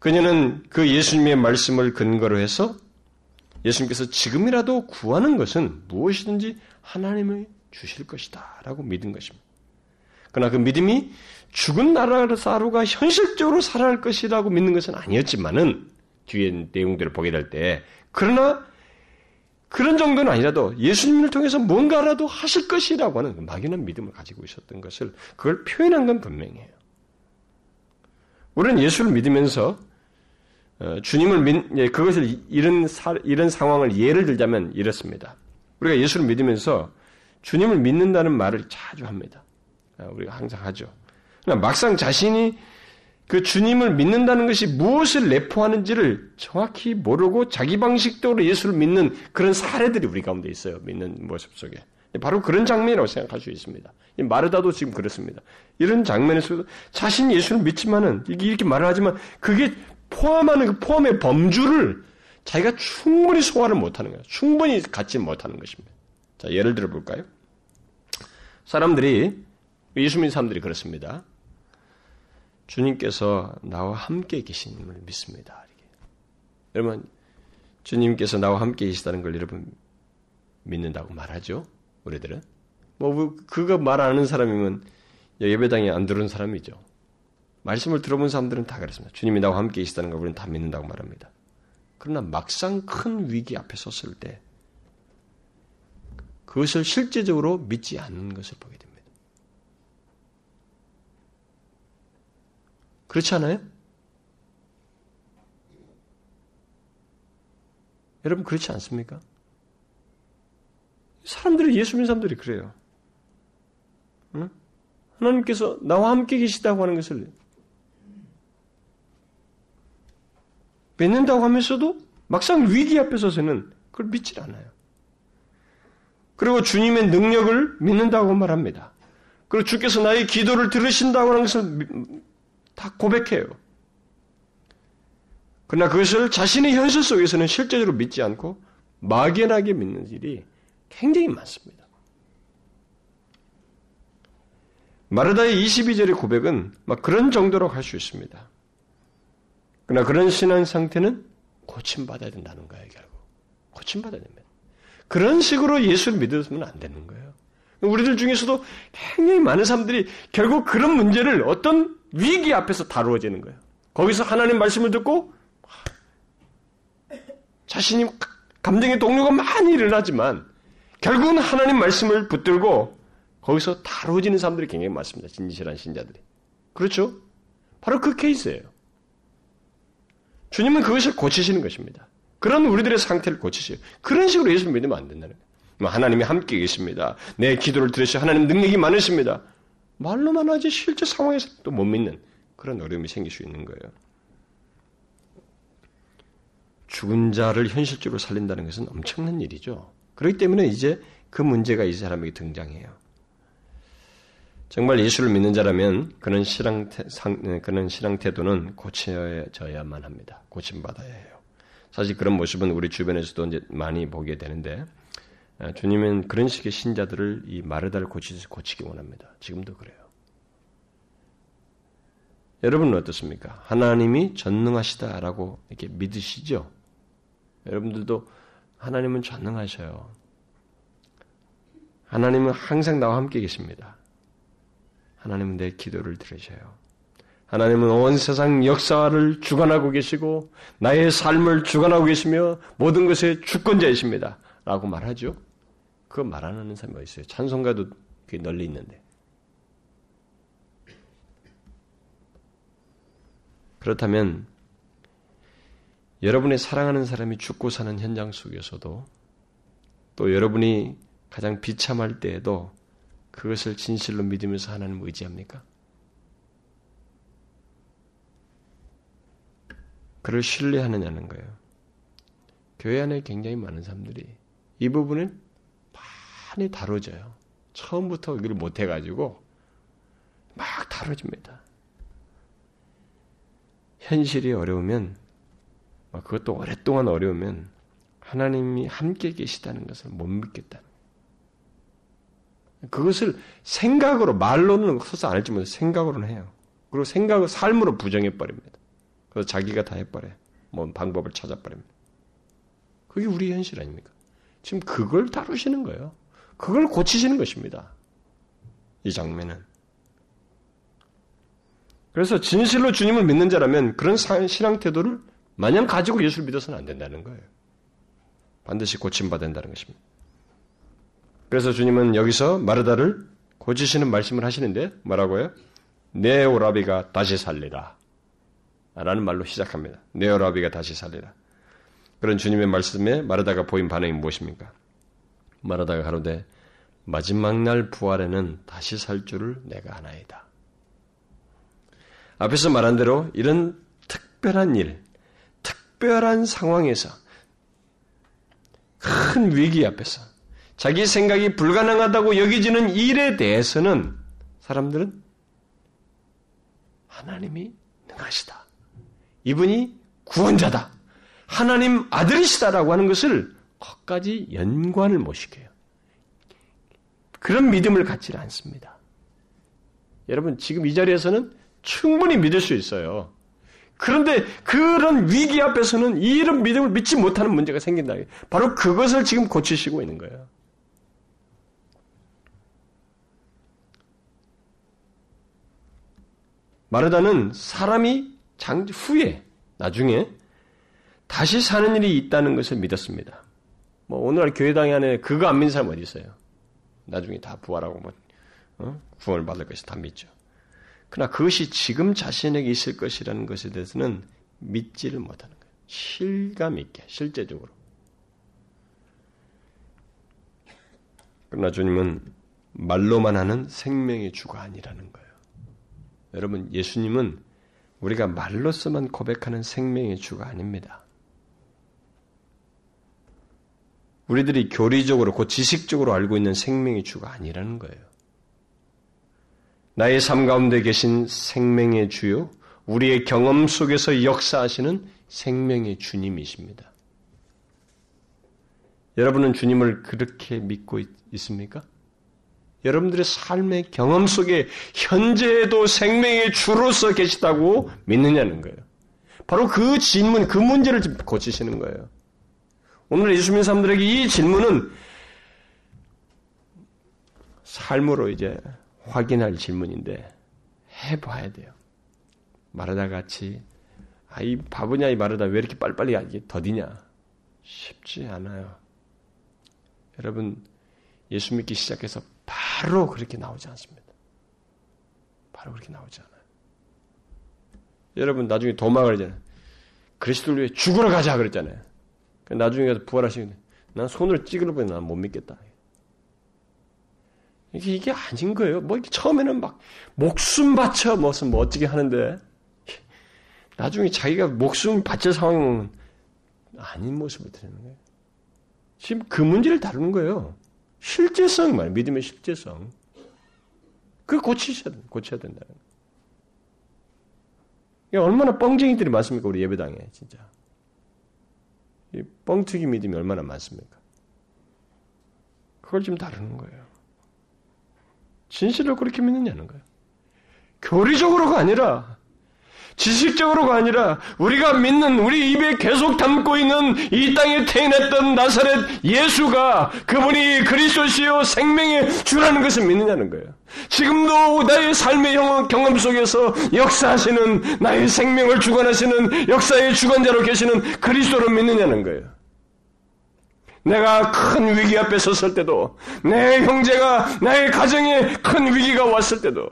그녀는 그 예수님의 말씀을 근거로 해서 예수님께서 지금이라도 구하는 것은 무엇이든지 하나님을 주실 것이다 라고 믿은 것입니다. 그러나 그 믿음이 죽은 나라사로가 현실적으로 살아날 것이라고 믿는 것은 아니었지만은 뒤에 내용들을 보게 될 때 그러나 그런 정도는 아니라도 예수님을 통해서 뭔가라도 하실 것이라고 하는 그 막연한 믿음을 가지고 있었던 것을 그걸 표현한 건 분명해요. 우리는 예수를 믿으면서 어, 주님을 믿, 예, 그것을 이런 사, 이런 상황을 예를 들자면 이렇습니다. 우리가 예수를 믿으면서 주님을 믿는다는 말을 자주 합니다. 어, 우리가 항상 하죠. 그러나 막상 자신이 그 주님을 믿는다는 것이 무엇을 내포하는지를 정확히 모르고 자기 방식대로 예수를 믿는 그런 사례들이 우리 가운데 있어요. 믿는 모습 속에. 바로 그런 장면이라고 생각할 수 있습니다. 마르다도 지금 그렇습니다. 이런 장면에서도 자신이 예수를 믿지만은 이렇게 말을 하지만 그게 포함하는 그 포함의 범주를 자기가 충분히 소화를 못하는 거예요. 충분히 갖지 못하는 것입니다. 자 예를 들어 볼까요? 사람들이 예수 믿는 사람들이 그렇습니다. 주님께서 나와 함께 계신님을 믿습니다. 여러분, 주님께서 나와 함께 계시다는 걸 여러분 믿는다고 말하죠? 우리들은. 뭐, 그거 말 안 하는 사람이면 예배당에 안 들어온 사람이죠. 말씀을 들어본 사람들은 다 그렇습니다. 주님이 나와 함께 계시다는 걸 우리는 다 믿는다고 말합니다. 그러나 막상 큰 위기 앞에 섰을 때 그것을 실제적으로 믿지 않는 것을 보게 됩니다. 그렇지 않아요? 여러분 그렇지 않습니까? 사람들이 예수 믿는 사람들이 그래요. 응? 하나님께서 나와 함께 계시다고 하는 것을 믿는다고 하면서도 막상 위기 앞에 서서는 그걸 믿질 않아요. 그리고 주님의 능력을 믿는다고 말합니다. 그리고 주께서 나의 기도를 들으신다고 하는 것을 다 고백해요. 그러나 그것을 자신의 현실 속에서는 실제적으로 믿지 않고 막연하게 믿는 일이 굉장히 많습니다. 마르다의 22절의 고백은 막 그런 정도로 할수 있습니다. 그러나 그런 신앙 상태는 고침받아야 된다는 거예요, 결국. 고침받아야 됩니다. 그런 식으로 예수를 믿으면 안 되는 거예요. 우리들 중에서도 굉장히 많은 사람들이 결국 그런 문제를 어떤 위기 앞에서 다루어지는 거예요. 거기서 하나님 말씀을 듣고 자신이 감정의 동료가 많이 일어나지만 결국은 하나님 말씀을 붙들고 거기서 다루어지는 사람들이 굉장히 많습니다. 진실한 신자들이. 그렇죠? 바로 그 케이스예요. 주님은 그것을 고치시는 것입니다. 그런 우리들의 상태를 고치세요. 그런 식으로 예수를 믿으면 안 된다는 거예요. 뭐 하나님이 함께 계십니다. 내 기도를 들으시 하나님 능력이 많으십니다. 말로만 하지 실제 상황에서 또 못 믿는 그런 어려움이 생길 수 있는 거예요. 죽은 자를 현실적으로 살린다는 것은 엄청난 일이죠. 그렇기 때문에 이제 그 문제가 이 사람에게 등장해요. 정말 예수를 믿는 자라면 그런 신앙 상, 그런 신앙 태도는 고쳐져야만 합니다. 고침 받아야 해요. 사실 그런 모습은 우리 주변에서도 이제 많이 보게 되는데 아, 주님은 그런 식의 신자들을 이 마르다를 고치듯 고치기 원합니다. 지금도 그래요. 여러분은 어떻습니까? 하나님이 전능하시다라고 이렇게 믿으시죠? 여러분들도 하나님은 전능하셔요. 하나님은 항상 나와 함께 계십니다. 하나님은 내 기도를 들으셔요. 하나님은 온 세상 역사를 주관하고 계시고 나의 삶을 주관하고 계시며 모든 것의 주권자이십니다. 라고 말하죠. 그 말 안 하는 사람이 어디 있어요? 찬송가도 널리 있는데. 그렇다면 여러분의 사랑하는 사람이 죽고 사는 현장 속에서도 또 여러분이 가장 비참할 때에도 그것을 진실로 믿으면서 하나님 의지합니까? 그를 신뢰하느냐는 거예요. 교회 안에 굉장히 많은 사람들이 이 부분을 많이 다뤄져요. 처음부터 이걸 못해가지고 막 다뤄집니다. 현실이 어려우면 그것도 오랫동안 어려우면 하나님이 함께 계시다는 것을 못 믿겠다는 그것을 생각으로 말로는 서서 안 할지 모르 생각으로는 해요. 그리고 생각을 삶으로 부정해 버립니다. 그래서 자기가 다 해버려. 뭐 방법을 찾아버립니다. 그게 우리 현실 아닙니까? 지금 그걸 다루시는 거예요. 그걸 고치시는 것입니다. 이 장면은. 그래서 진실로 주님을 믿는 자라면 그런 신앙 태도를 마냥 가지고 예수를 믿어서는 안 된다는 거예요. 반드시 고침받아야 된다는 것입니다. 그래서 주님은 여기서 마르다를 고치시는 말씀을 하시는데 뭐라고요? 내 오라비가 다시 살리라. 라는 말로 시작합니다. 내 오라비가 다시 살리라. 그런 주님의 말씀에 마르다가 보인 반응이 무엇입니까? 마르다가 가로되 마지막 날 부활에는 다시 살 줄을 내가 아나이다. 앞에서 말한 대로 이런 특별한 일, 특별한 상황에서 큰 위기 앞에서 자기 생각이 불가능하다고 여기지는 일에 대해서는 사람들은 하나님이 능하시다. 이분이 구원자다. 하나님 아들이시다라고 하는 것을 끝까지 연관을 못 시켜요. 그런 믿음을 갖지 않습니다. 여러분, 지금 이 자리에서는 충분히 믿을 수 있어요. 그런데 그런 위기 앞에서는 이런 믿음을 믿지 못하는 문제가 생긴다. 바로 그것을 지금 고치시고 있는 거예요. 마르다는 사람이 장 후에 나중에 다시 사는 일이 있다는 것을 믿었습니다. 뭐 오늘날 교회당 안에 그거 안 믿는 사람 어디 있어요? 나중에 다 부활하고 뭐 어? 구원을 받을 것이 다 믿죠. 그러나 그것이 지금 자신에게 있을 것이라는 것에 대해서는 믿지를 못하는 거예요. 실감 있게 실제적으로. 그러나 주님은 말로만 하는 생명의 주가 아니라는 거예요. 여러분 예수님은 우리가 말로서만 고백하는 생명의 주가 아닙니다. 우리들이 교리적으로 곧 지식적으로 알고 있는 생명의 주가 아니라는 거예요. 나의 삶 가운데 계신 생명의 주요, 우리의 경험 속에서 역사하시는 생명의 주님이십니다. 여러분은 주님을 그렇게 믿고 있, 습니까 여러분들의 삶의 경험 속에 현재에도 생명의 주로서 계시다고 믿느냐는 거예요. 바로 그 질문, 그 문제를 고치시는 거예요. 오늘 예수 믿는 사람들에게 이 질문은 삶으로 이제 확인할 질문인데 해봐야 돼요. 마르다 같이 아, 이 바보냐 이 마르다 왜 이렇게 빨리빨리 더디냐 쉽지 않아요. 여러분 예수 믿기 시작해서 바로 그렇게 나오지 않습니다. 바로 그렇게 나오지 않아요. 여러분 나중에 도망을 하잖아요. 그리스도를 위해 죽으러 가자 그랬잖아요. 나중에 가서 부활하시는데 난 손을 찌그러 보니 난못 믿겠다. 이게, 이게 아닌 거예요. 뭐 처음에는 막 목숨 바쳐 무슨 뭐 어떻게 하는데 나중에 자기가 목숨 바칠 상황은 아닌 모습을 드리는 거예요. 지금 그 문제를 다루는 거예요. 실제성 말, 믿음의 실제성. 그 고치셔야 고쳐야 된다는 거예요. 얼마나 뻥쟁이들이 많습니까 우리 예배당에 진짜. 이 뻥튀기 믿음이 얼마나 많습니까? 그걸 지금 다루는 거예요. 진실을 그렇게 믿느냐는 거예요. 교리적으로가 아니라 지식적으로가 아니라 우리가 믿는 우리 입에 계속 담고 있는 이 땅에 태어났던 나사렛 예수가 그분이 그리스도시요 생명의 주라는 것을 믿느냐는 거예요. 지금도 나의 삶의 경험 속에서 역사하시는 나의 생명을 주관하시는 역사의 주관자로 계시는 그리스도를 믿느냐는 거예요. 내가 큰 위기 앞에 섰을 때도, 내 형제가 나의 가정에 큰 위기가 왔을 때도,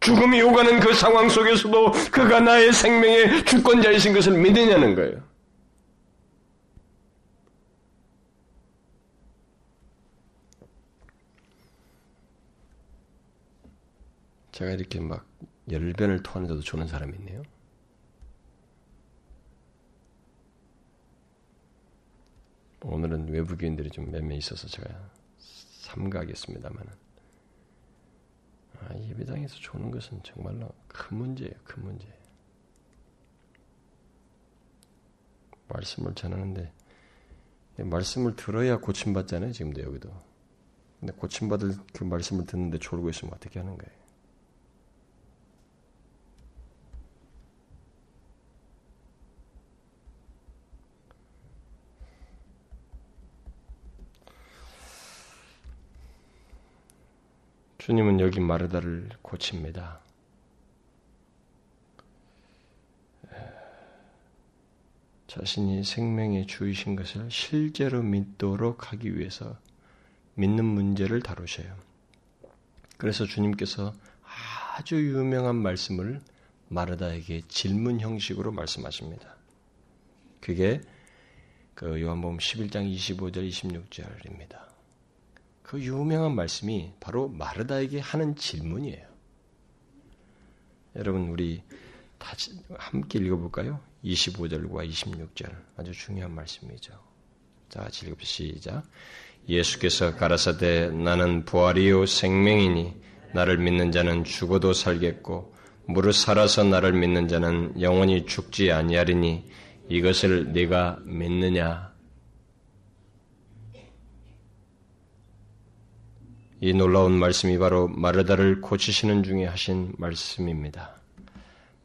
죽음이 오가는 그 상황 속에서도 그가 나의 생명의 주권자이신 것을 믿느냐는 거예요. 제가 이렇게 막 열변을 토하는데도 주는 사람이 있네요. 오늘은 외부교인들이 좀 몇 명 있어서 제가 삼가하겠습니다만 아, 예배당에서 조는 것은 정말로 큰 문제예요. 큰 문제. 말씀을 전하는데 말씀을 들어야 고침받잖아요. 지금도 여기도. 근데 고침받을 그 말씀을 듣는데 졸고 있으면 어떻게 하는 거예요? 주님은 여기 마르다를 고칩니다. 자신이 생명의 주이신 것을 실제로 믿도록 하기 위해서 믿는 문제를 다루셔요. 그래서 주님께서 아주 유명한 말씀을 마르다에게 질문 형식으로 말씀하십니다. 그게 그 요한복음 11장 25절 26절입니다. 그 유명한 말씀이 바로 마르다에게 하는 질문이에요. 여러분 우리 다시 함께 읽어볼까요? 25절과 26절 아주 중요한 말씀이죠. 자, 같이 읽읍시다. 예수께서 가라사대 나는 부활이요 생명이니 나를 믿는 자는 죽어도 살겠고 무릇 살아서 나를 믿는 자는 영원히 죽지 아니하리니 이것을 네가 믿느냐 이 놀라운 말씀이 바로 마르다를 고치시는 중에 하신 말씀입니다.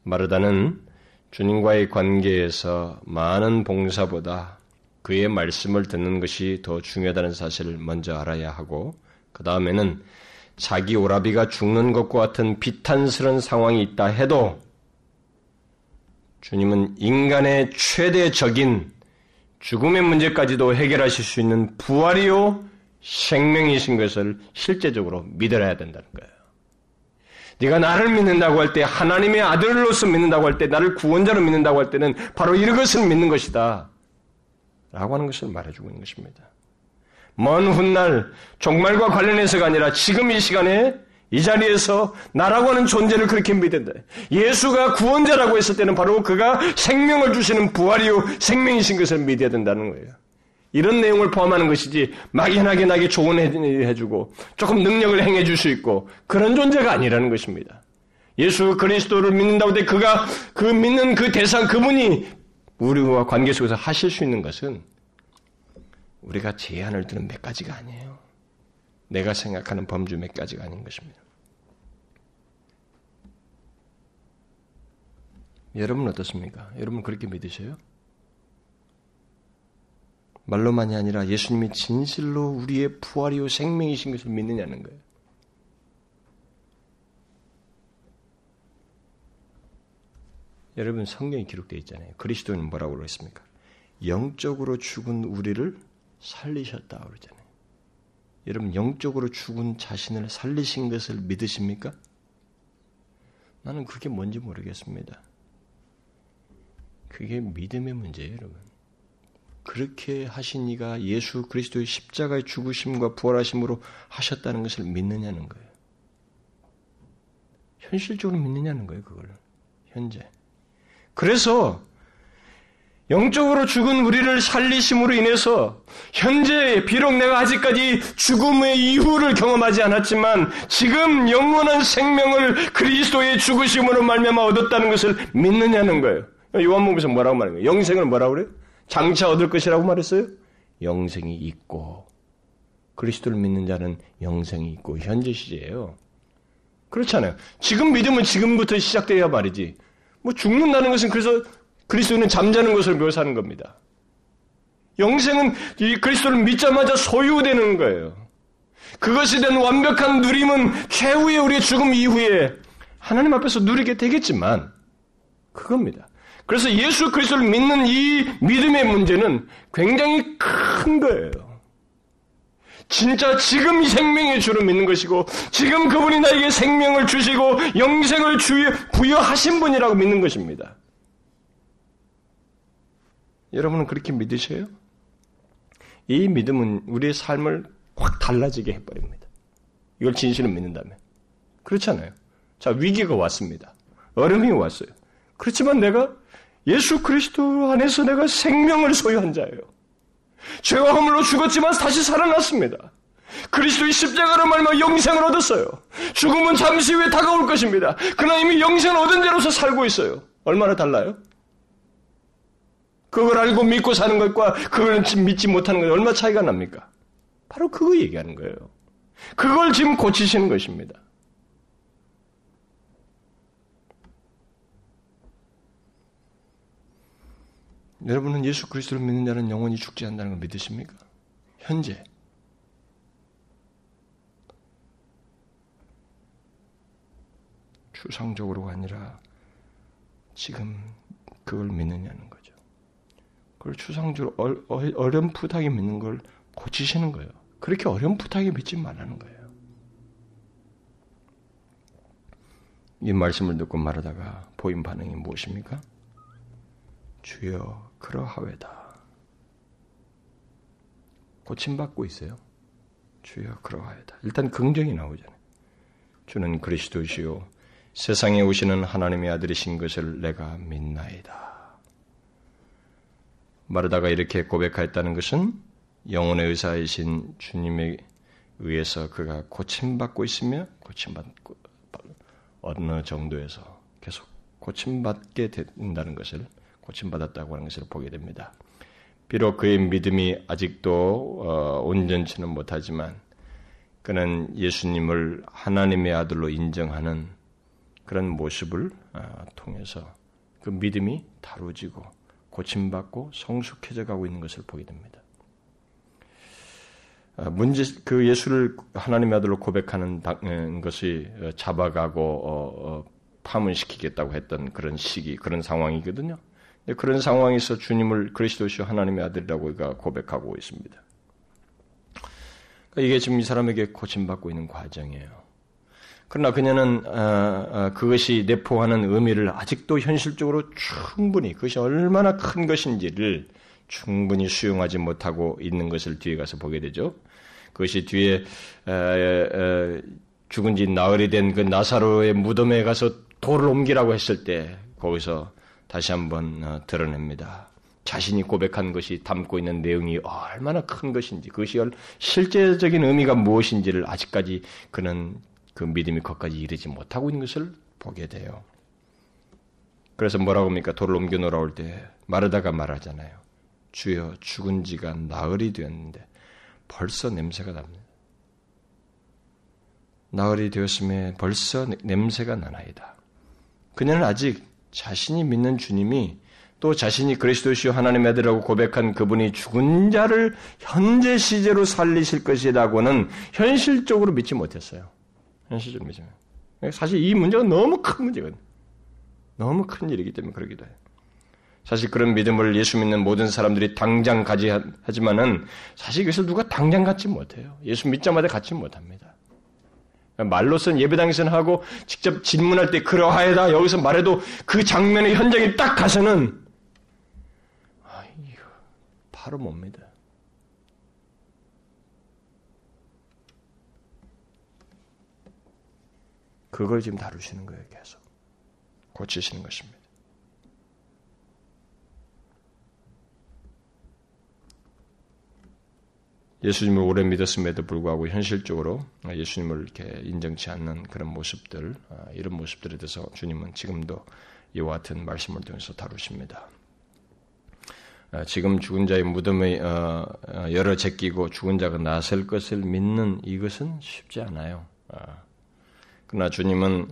마르다는 주님과의 관계에서 많은 봉사보다 그의 말씀을 듣는 것이 더 중요하다는 사실을 먼저 알아야 하고, 그 다음에는 자기 오라비가 죽는 것과 같은 비탄스러운 상황이 있다 해도, 주님은 인간의 최대적인 죽음의 문제까지도 해결하실 수 있는 부활이요, 생명이신 것을 실제적으로 믿어야 된다는 거예요. 네가 나를 믿는다고 할 때, 하나님의 아들로서 믿는다고 할 때, 나를 구원자로 믿는다고 할 때는 바로 이것을 믿는 것이다. 라고 하는 것을 말해주고 있는 것입니다. 먼 훗날 종말과 관련해서가 아니라 지금 이 시간에 이 자리에서 나라고 하는 존재를 그렇게 믿는다. 예수가 구원자라고 했을 때는 바로 그가 생명을 주시는 부활이요 생명이신 것을 믿어야 된다는 거예요. 이런 내용을 포함하는 것이지 막연하게 나게 조언해주고 조금 능력을 행해 줄 수 있고 그런 존재가 아니라는 것입니다. 예수 그리스도를 믿는다고 때 그가 그 믿는 그 대상 그분이 우리와 관계 속에서 하실 수 있는 것은 우리가 제한을 두는 몇 가지가 아니에요. 내가 생각하는 범주 몇 가지가 아닌 것입니다. 여러분 어떻습니까? 여러분 그렇게 믿으세요? 말로만이 아니라 예수님이 진실로 우리의 부활이요 생명이신 것을 믿느냐는 거예요. 여러분 성경에 기록되어 있잖아요. 그리스도는 뭐라고 그랬습니까? 영적으로 죽은 우리를 살리셨다 그러잖아요. 여러분 영적으로 죽은 자신을 살리신 것을 믿으십니까? 나는 그게 뭔지 모르겠습니다. 그게 믿음의 문제예요, 여러분. 그렇게 하신 이가 예수 그리스도의 십자가의 죽으심과 부활하심으로 하셨다는 것을 믿느냐는 거예요. 현실적으로 믿느냐는 거예요, 그걸. 현재. 그래서 영적으로 죽은 우리를 살리심으로 인해서 현재 비록 내가 아직까지 죽음의 이후를 경험하지 않았지만 지금 영원한 생명을 그리스도의 죽으심으로 말미암아 얻었다는 것을 믿느냐는 거예요. 요한복음에서 뭐라고 말하는 거예요? 영생을 뭐라고 그래요? 장차 얻을 것이라고 말했어요? 영생이 있고 그리스도를 믿는 자는 영생이 있고 현재 시제예요. 그렇잖아요. 지금 믿음은 지금부터 시작돼야 말이지. 뭐 죽는다는 것은 그래서 그리스도는 잠자는 것을 묘사하는 겁니다. 영생은 이 그리스도를 믿자마자 소유되는 거예요. 그것에 대한 완벽한 누림은 최후의 우리의 죽음 이후에 하나님 앞에서 누리게 되겠지만 그겁니다. 그래서 예수 그리스도를 믿는 이 믿음의 문제는 굉장히 큰 거예요. 진짜 지금 이 생명의 주를 믿는 것이고 지금 그분이 나에게 생명을 주시고 영생을 주여 부여하신 분이라고 믿는 것입니다. 여러분은 그렇게 믿으세요? 이 믿음은 우리의 삶을 확 달라지게 해버립니다. 이걸 진실로 믿는다면. 그렇잖아요. 자, 위기가 왔습니다. 어려움이 왔어요. 그렇지만 내가 예수 그리스도 안에서 내가 생명을 소유한 자예요. 죄와 허물로 죽었지만 다시 살아났습니다. 그리스도의 십자가로 말며 영생을 얻었어요. 죽음은 잠시 후에 다가올 것입니다. 그러나 이미 영생을 얻은 대로서 살고 있어요. 얼마나 달라요? 그걸 알고 믿고 사는 것과 그걸 믿지 못하는 것 얼마 차이가 납니까? 바로 그거 얘기하는 거예요. 그걸 지금 고치시는 것입니다. 여러분은 예수 그리스도를 믿는 자는 영원히 죽지 않는다는 걸 믿으십니까? 현재. 추상적으로가 아니라 지금 그걸 믿느냐는 거죠. 그걸 추상적으로 어 렴풋하게 믿는 걸 고치시는 거예요. 그렇게 어렴풋하게 믿지 말라는 거예요. 이 말씀을 듣고 말하다가 보인 반응이 무엇입니까? 주여 그러하외다. 고침받고 있어요. 주여 그러하외다. 일단 긍정이 나오잖아요. 주는 그리스도시요 세상에 오시는 하나님의 아들이신 것을 내가 믿나이다. 마르다가 이렇게 고백하였다는 것은 영혼의 의사이신 주님에 의해서 그가 고침받고 있으며 고침받고 어느 정도에서 계속 고침받게 된다는 것을 고침받았다고 하는 것을 보게 됩니다. 비록 그의 믿음이 아직도 어, 온전치는 못하지만 그는 예수님을 하나님의 아들로 인정하는 그런 모습을 어, 통해서 그 믿음이 다루지고 고침받고 성숙해져 가고 있는 것을 보게 됩니다. 어, 문제 그 예수를 하나님의 아들로 고백하는 것이 잡아가고 파문시키겠다고 했던 그런 시기 그런 상황이거든요. 그런 상황에서 주님을 그리스도시오 하나님의 아들이라고 고백하고 있습니다. 그러니까 이게 지금 이 사람에게 고침받고 있는 과정이에요. 그러나 그녀는 어, 어, 그것이 내포하는 의미를 아직도 현실적으로 충분히 그것이 얼마나 큰 것인지를 충분히 수용하지 못하고 있는 것을 뒤에 가서 보게 되죠. 그것이 뒤에 죽은 지 나흘이 된 그 나사로의 무덤에 가서 돌을 옮기라고 했을 때 거기서 다시 한번 어, 드러냅니다. 자신이 고백한 것이 담고 있는 내용이 얼마나 큰 것인지, 그것이 실제적인 의미가 무엇인지를 아직까지 그는 그 믿음이 거기까지 이르지 못하고 있는 것을 보게 돼요. 그래서 뭐라고 합니까? 돌을 옮겨 놓으라 때 마르다가 말하잖아요. 주여 죽은 지가 나흘이 되었는데 벌써 냄새가 납니다. 나흘이 되었음에 벌써 냄새가 나나이다. 그녀는 아직 자신이 믿는 주님이 또 자신이 그리스도시요 하나님의 아들이라고 고백한 그분이 죽은 자를 현재 시제로 살리실 것이라고는 현실적으로 믿지 못했어요. 현실적으로 믿지 못 사실 이 문제가 너무 큰 문제거든요. 너무 큰 일이기 때문에 그러기도 해요. 사실 그런 믿음을 예수 믿는 모든 사람들이 당장 가지 하지만은 사실 이것을 누가 당장 갖지 못해요. 예수 믿자마자 갖지 못합니다. 말로선 예배당에서는 하고 직접 질문할 때 그러하여다 여기서 말해도 그 장면의 현장에 딱 가서는 아, 이거 바로 뭡니다. 그걸 지금 다루시는 거예요, 계속. 고치시는 것입니다. 예수님을 오래 믿었음에도 불구하고 현실적으로 예수님을 이렇게 인정치 않는 그런 모습들, 아, 이런 모습들에 대해서 주님은 지금도 이와 같은 말씀을 통해서 다루십니다. 아, 지금 죽은 자의 무덤에 어, 어, 열어 제끼고 죽은 자가 나설 것을 믿는 이것은 쉽지 않아요. 아, 그러나 주님은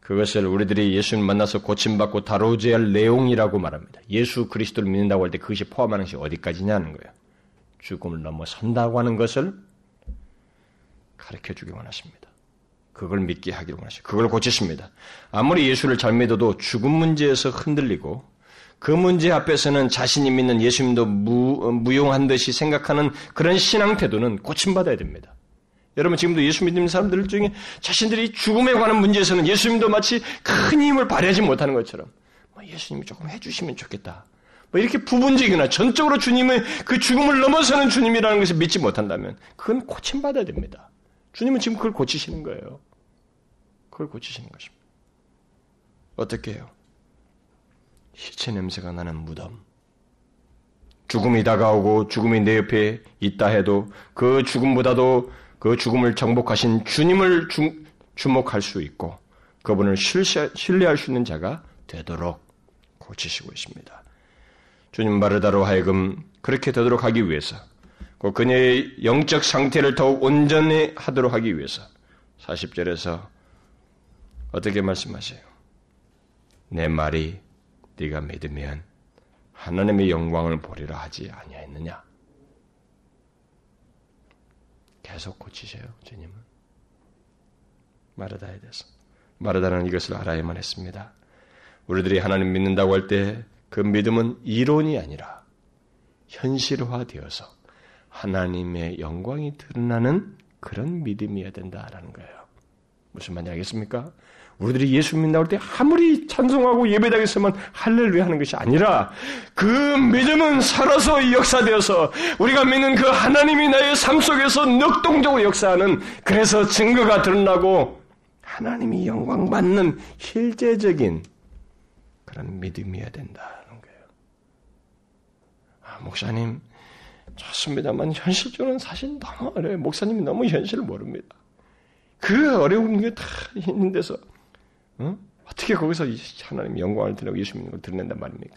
그것을 우리들이 예수님 만나서 고침받고 다루어야 할 내용이라고 말합니다. 예수 그리스도를 믿는다고 할 때 그것이 포함하는 것이 어디까지냐는 거예요. 죽음을 넘어선다고 하는 것을 가르쳐 주기 원하십니다. 그걸 믿게 하기를 원하십니다. 그걸 고치십니다. 아무리 예수를 잘 믿어도 죽음 문제에서 흔들리고 그 문제 앞에서는 자신이 믿는 예수님도 무, 무용한 듯이 생각하는 그런 신앙 태도는 고침받아야 됩니다. 여러분 지금도 예수 믿는 사람들 중에 자신들이 죽음에 관한 문제에서는 예수님도 마치 큰 힘을 발휘하지 못하는 것처럼 뭐 예수님이 조금 해주시면 좋겠다. 뭐 이렇게 부분적이나 전적으로 주님의 그 죽음을 넘어서는 주님이라는 것을 믿지 못한다면 그건 고침받아야 됩니다. 주님은 지금 그걸 고치시는 거예요. 그걸 고치시는 것입니다. 어떻게 해요? 시체 냄새가 나는 무덤. 죽음이 다가오고 죽음이 내 옆에 있다 해도 그 죽음보다도 그 죽음을 정복하신 주님을 주, 주목할 수 있고 그분을 신뢰할 수 있는 자가 되도록 고치시고 있습니다. 주님 바르다로 하여금 그렇게 되도록 하기 위해서 그녀의 영적 상태를 더욱 온전히 하도록 하기 위해서 40절에서 어떻게 말씀하세요? 내 말이 네가 믿으면 하나님의 영광을 보리라 하지 아니하였느냐? 계속 고치세요, 주님은. 마르다에 대해서. 마르다는 이것을 알아야만 했습니다. 우리들이 하나님 믿는다고 할 때 그 믿음은 이론이 아니라 현실화되어서 하나님의 영광이 드러나는 그런 믿음이어야 된다라는 거예요. 무슨 말인지 알겠습니까? 우리들이 예수 믿는다고 할 때 아무리 찬송하고 예배당에서만 할렐루야 하는 것이 아니라 그 믿음은 살아서 역사되어서 우리가 믿는 그 하나님이 나의 삶 속에서 넉동적으로 역사하는 그래서 증거가 드러나고 하나님이 영광 받는 실제적인 그런 믿음이어야. 아, 목사님 좋습니다만 현실적으로는 사실 너무 어려워요. 목사님이 너무 현실을 모릅니다. 그 어려운 게 다 있는 데서 어? 떻게 거기서 하나님 영광을 드리고 예수 믿는 걸 드러낸단 말입니까?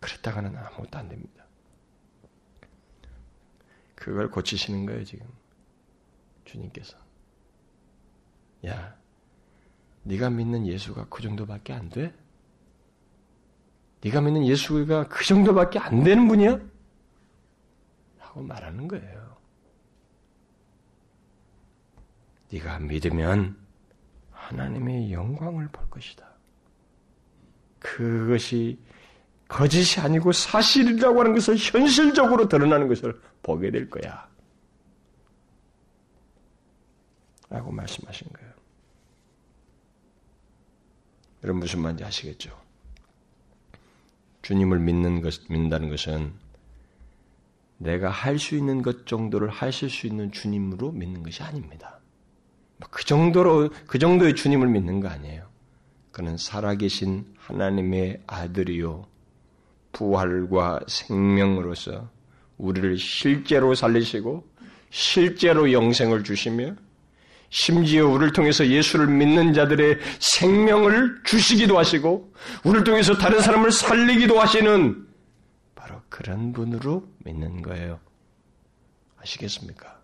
그랬다가는 아무것도 안 됩니다. 그걸 고치시는 거예요, 지금. 주님께서. 야, 네가 믿는 예수가 그 정도밖에 안 돼? 네가 믿는 예수가 그 정도밖에 안 되는 분이야? 하고 말하는 거예요. 네가 믿으면 하나님의 영광을 볼 것이다. 그것이 거짓이 아니고 사실이라고 하는 것을 현실적으로 드러나는 것을 보게 될 거야. 라고 말씀하신 거예요. 여러분 무슨 말인지 아시겠죠? 주님을 믿는 것, 믿는다는 것은 내가 할 수 있는 것 정도를 하실 수 있는 주님으로 믿는 것이 아닙니다. 뭐그 정도로, 그 정도의 주님을 믿는 거 아니에요. 그는 살아계신 하나님의 아들이요. 부활과 생명으로서 우리를 실제로 살리시고, 실제로 영생을 주시며, 심지어 우리를 통해서 예수를 믿는 자들의 생명을 주시기도 하시고, 우리를 통해서 다른 사람을 살리기도 하시는 바로 그런 분으로 믿는 거예요. 아시겠습니까?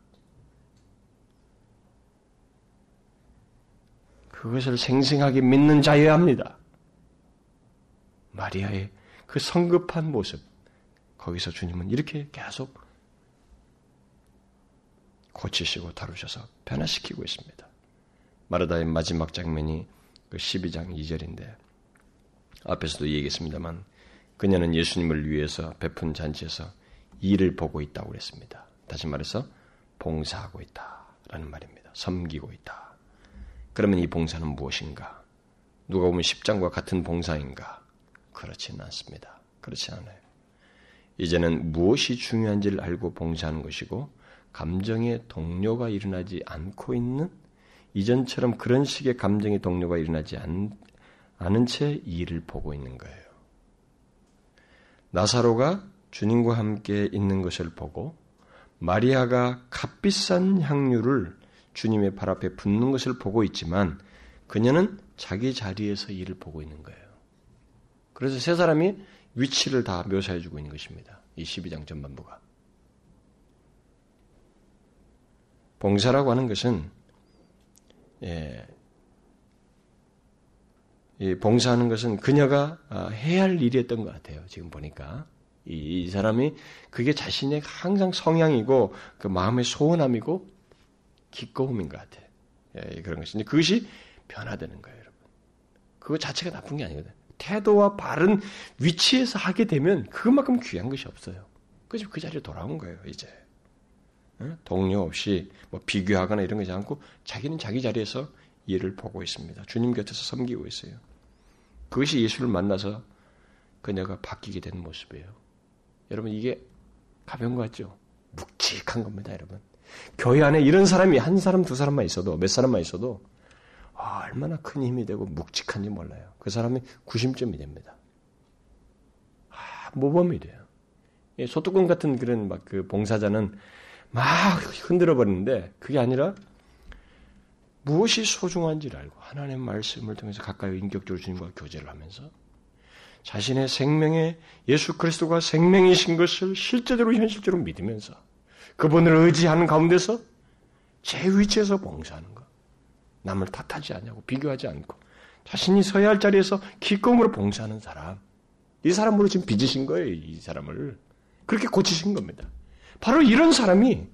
그것을 생생하게 믿는 자여야 합니다. 마리아의 그 성급한 모습, 거기서 주님은 이렇게 계속 고치시고 다루셔서 변화시키고 있습니다. 마르다의 마지막 장면이 그 12장 2절인데 앞에서도 얘기했습니다만 그녀는 예수님을 위해서 베푼 잔치에서 일을 보고 있다고 그랬습니다. 다시 말해서 봉사하고 있다라는 말입니다. 섬기고 있다. 그러면 이 봉사는 무엇인가? 누가 보면 십장과 같은 봉사인가? 그렇지는 않습니다. 그렇지 않아요. 이제는 무엇이 중요한지를 알고 봉사하는 것이고 감정의 동료가 일어나지 않고 있는 이전처럼 그런 식의 감정의 동료가 일어나지 않, 않은 채 일을 보고 있는 거예요. 나사로가 주님과 함께 있는 것을 보고 마리아가 값비싼 향유를 주님의 발 앞에 붙는 것을 보고 있지만 그녀는 자기 자리에서 일을 보고 있는 거예요. 그래서 세 사람이 위치를 다 묘사해 주고 있는 것입니다. 이 12장 전반부가. 봉사라고 하는 것은 예, 이 봉사하는 것은 그녀가 아, 해야 할 일이었던 것 같아요. 지금 보니까 이, 이 사람이 그게 자신의 항상 성향이고 그 마음의 소원함이고 기꺼움인 것 같아. 예, 그런 것이. 그것이 변화되는 거예요, 여러분. 그거 자체가 나쁜 게 아니거든. 태도와 바른 위치에서 하게 되면 그것만큼 귀한 것이 없어요. 그래서 그 자리에 돌아온 거예요, 이제. 동료 없이 뭐 비교하거나 이런 거지 않고 자기는 자기 자리에서 일을 보고 있습니다. 주님 곁에서 섬기고 있어요. 그것이 예수를 만나서 그녀가 바뀌게 된 모습이에요. 여러분 이게 가벼운 것 같죠? 묵직한 겁니다, 여러분. 교회 안에 이런 사람이 한 사람, 두 사람만 있어도, 몇 사람만 있어도, 아, 얼마나 큰 힘이 되고 묵직한지 몰라요. 그 사람이 구심점이 됩니다. 아, 모범이 돼요. 소뚜껑 같은 그런 막 그 봉사자는 막 흔들어 버리는데 그게 아니라 무엇이 소중한지를 알고 하나님의 말씀을 통해서 가까이 인격적으로 주님과 교제를 하면서 자신의 생명에 예수 그리스도가 생명이신 것을 실제적으로 현실적으로 믿으면서 그분을 의지하는 가운데서 제 위치에서 봉사하는 것. 남을 탓하지 않냐고 비교하지 않고 자신이 서야 할 자리에서 기꺼움으로 봉사하는 사람. 이 사람으로 지금 빚으신 거예요, 이 사람을. 그렇게 고치신 겁니다. 바로 이런 사람이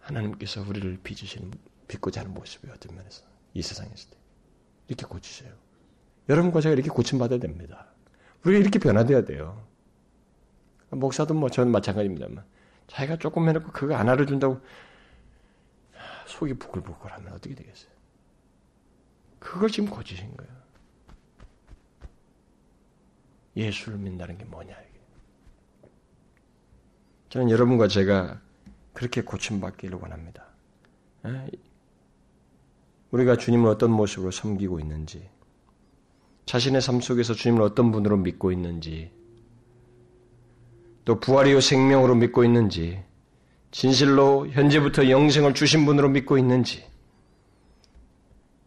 하나님께서 우리를 빚으시는, 빚고자 하는 모습이 어떤 면에서 이 세상에 있을 때 이렇게 고치세요. 여러분과 제가 이렇게 고침받아야 됩니다. 우리가 이렇게 변화돼야 돼요. 목사도 뭐 저는 마찬가지입니다만 자기가 조금 해놓고 그거 안 알아준다고 속이 부글부글하면 어떻게 되겠어요? 그걸 지금 고치신 거예요. 예수를 믿는다는 게 뭐냐. 저는 여러분과 제가 그렇게 고침받기를 원합니다. 우리가 주님을 어떤 모습으로 섬기고 있는지, 자신의 삶 속에서 주님을 어떤 분으로 믿고 있는지, 또 부활이요 생명으로 믿고 있는지, 진실로 현재부터 영생을 주신 분으로 믿고 있는지,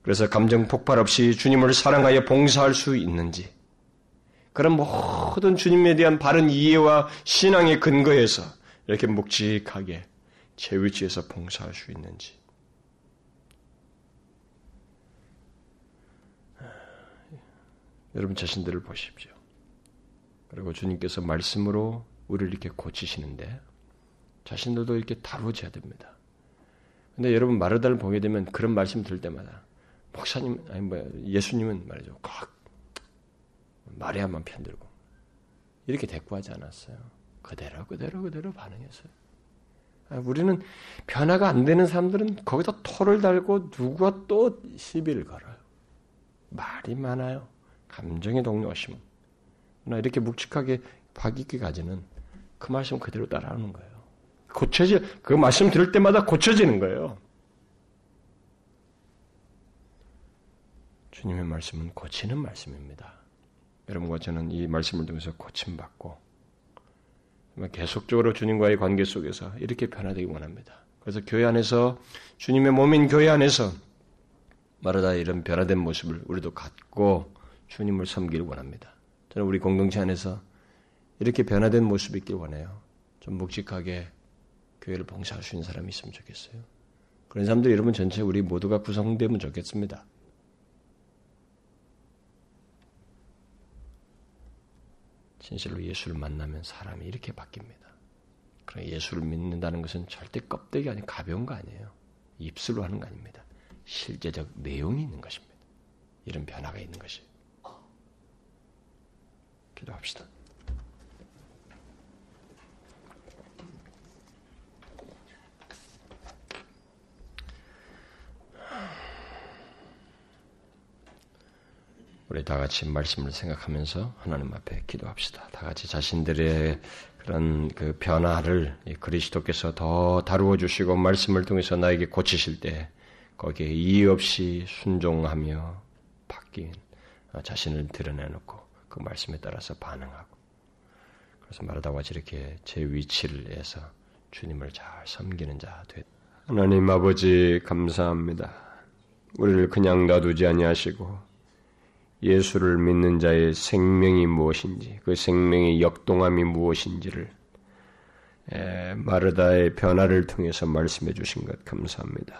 그래서 감정 폭발 없이 주님을 사랑하여 봉사할 수 있는지, 그런 모든 주님에 대한 바른 이해와 신앙의 근거에서 이렇게 묵직하게 제 위치에서 봉사할 수 있는지. 여러분 자신들을 보십시오. 그리고 주님께서 말씀으로 우리를 이렇게 고치시는데 자신들도 이렇게 다루어져야 됩니다. 근데 여러분 마르다를 보게 되면 그런 말씀 들 때마다 목사님 아니 뭐 예수님은 말이죠. 꽉 마리아만 편들고 이렇게 대꾸하지 않았어요. 그대로 그대로 그대로 반응했어요. 아, 우리는 변화가 안 되는 사람들은 거기다 토를 달고 누가 또 시비를 걸어요. 말이 많아요. 감정의 동요심. 나 이렇게 묵직하게 박익게 가지는 그 말씀 그대로 따라하는 거예요. 고쳐지, 그 말씀 들을 때마다 고쳐지는 거예요. 주님의 말씀은 고치는 말씀입니다. 여러분과 저는 이 말씀을 통해서 고침받고 계속적으로 주님과의 관계 속에서 이렇게 변화되기 원합니다. 그래서 교회 안에서 주님의 몸인 교회 안에서 말하다 이런 변화된 모습을 우리도 갖고 주님을 섬기를 원합니다. 저는 우리 공동체 안에서 이렇게 변화된 모습이 있길 원해요. 좀 묵직하게 교회를 봉사할 수 있는 사람이 있으면 좋겠어요. 그런 사람들 여러분 전체 우리 모두가 구성되면 좋겠습니다. 진실로 예수를 만나면 사람이 이렇게 바뀝니다. 그러 예수를 믿는다는 것은 절대 껍데기 아니 가벼운 거 아니에요. 입술로 하는 거 아닙니다. 실제적 내용이 있는 것입니다. 이런 변화가 있는 것이. 기도합시다. 우리 다 같이 말씀을 생각하면서 하나님 앞에 기도합시다. 다 같이 자신들의 그런 그 변화를 그리스도께서 더 다루어 주시고 말씀을 통해서 나에게 고치실 때 거기에 이의 없이 순종하며 바뀐 자신을 드러내놓고 그 말씀에 따라서 반응하고 그래서 말하다 같이 이렇게 제 위치를 해서 주님을 잘 섬기는 자 됐. 하나님 아버지 감사합니다. 우리를 그냥 놔두지 아니하시고 예수를 믿는 자의 생명이 무엇인지, 그 생명의 역동함이 무엇인지를 마르다의 변화를 통해서 말씀해 주신 것 감사합니다.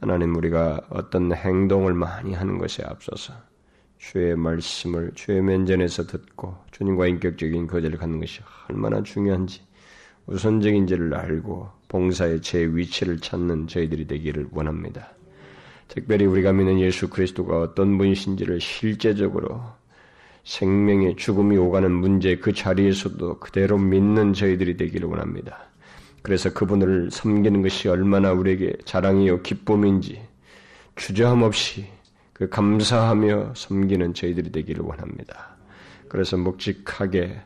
하나님 우리가 어떤 행동을 많이 하는 것에 앞서서 주의 말씀을 주의 면전에서 듣고 주님과 인격적인 거절을 갖는 것이 얼마나 중요한지 우선적인지를 알고 봉사의 제 위치를 찾는 저희들이 되기를 원합니다. 특별히 우리가 믿는 예수 그리스도가 어떤 분이신지를 실제적으로 생명의 죽음이 오가는 문제 그 자리에서도 그대로 믿는 저희들이 되기를 원합니다. 그래서 그분을 섬기는 것이 얼마나 우리에게 자랑이요 기쁨인지 주저함 없이 그 감사하며 섬기는 저희들이 되기를 원합니다. 그래서 묵직하게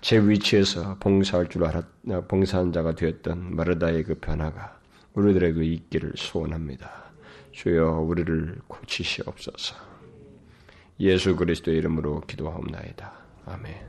제 위치에서 봉사할 줄 알았, 봉사한 자가 되었던 마르다의 그 변화가 우리들에게 있기를 소원합니다. 주여 우리를 고치시옵소서. 예수 그리스도의 이름으로 기도하옵나이다. 아멘.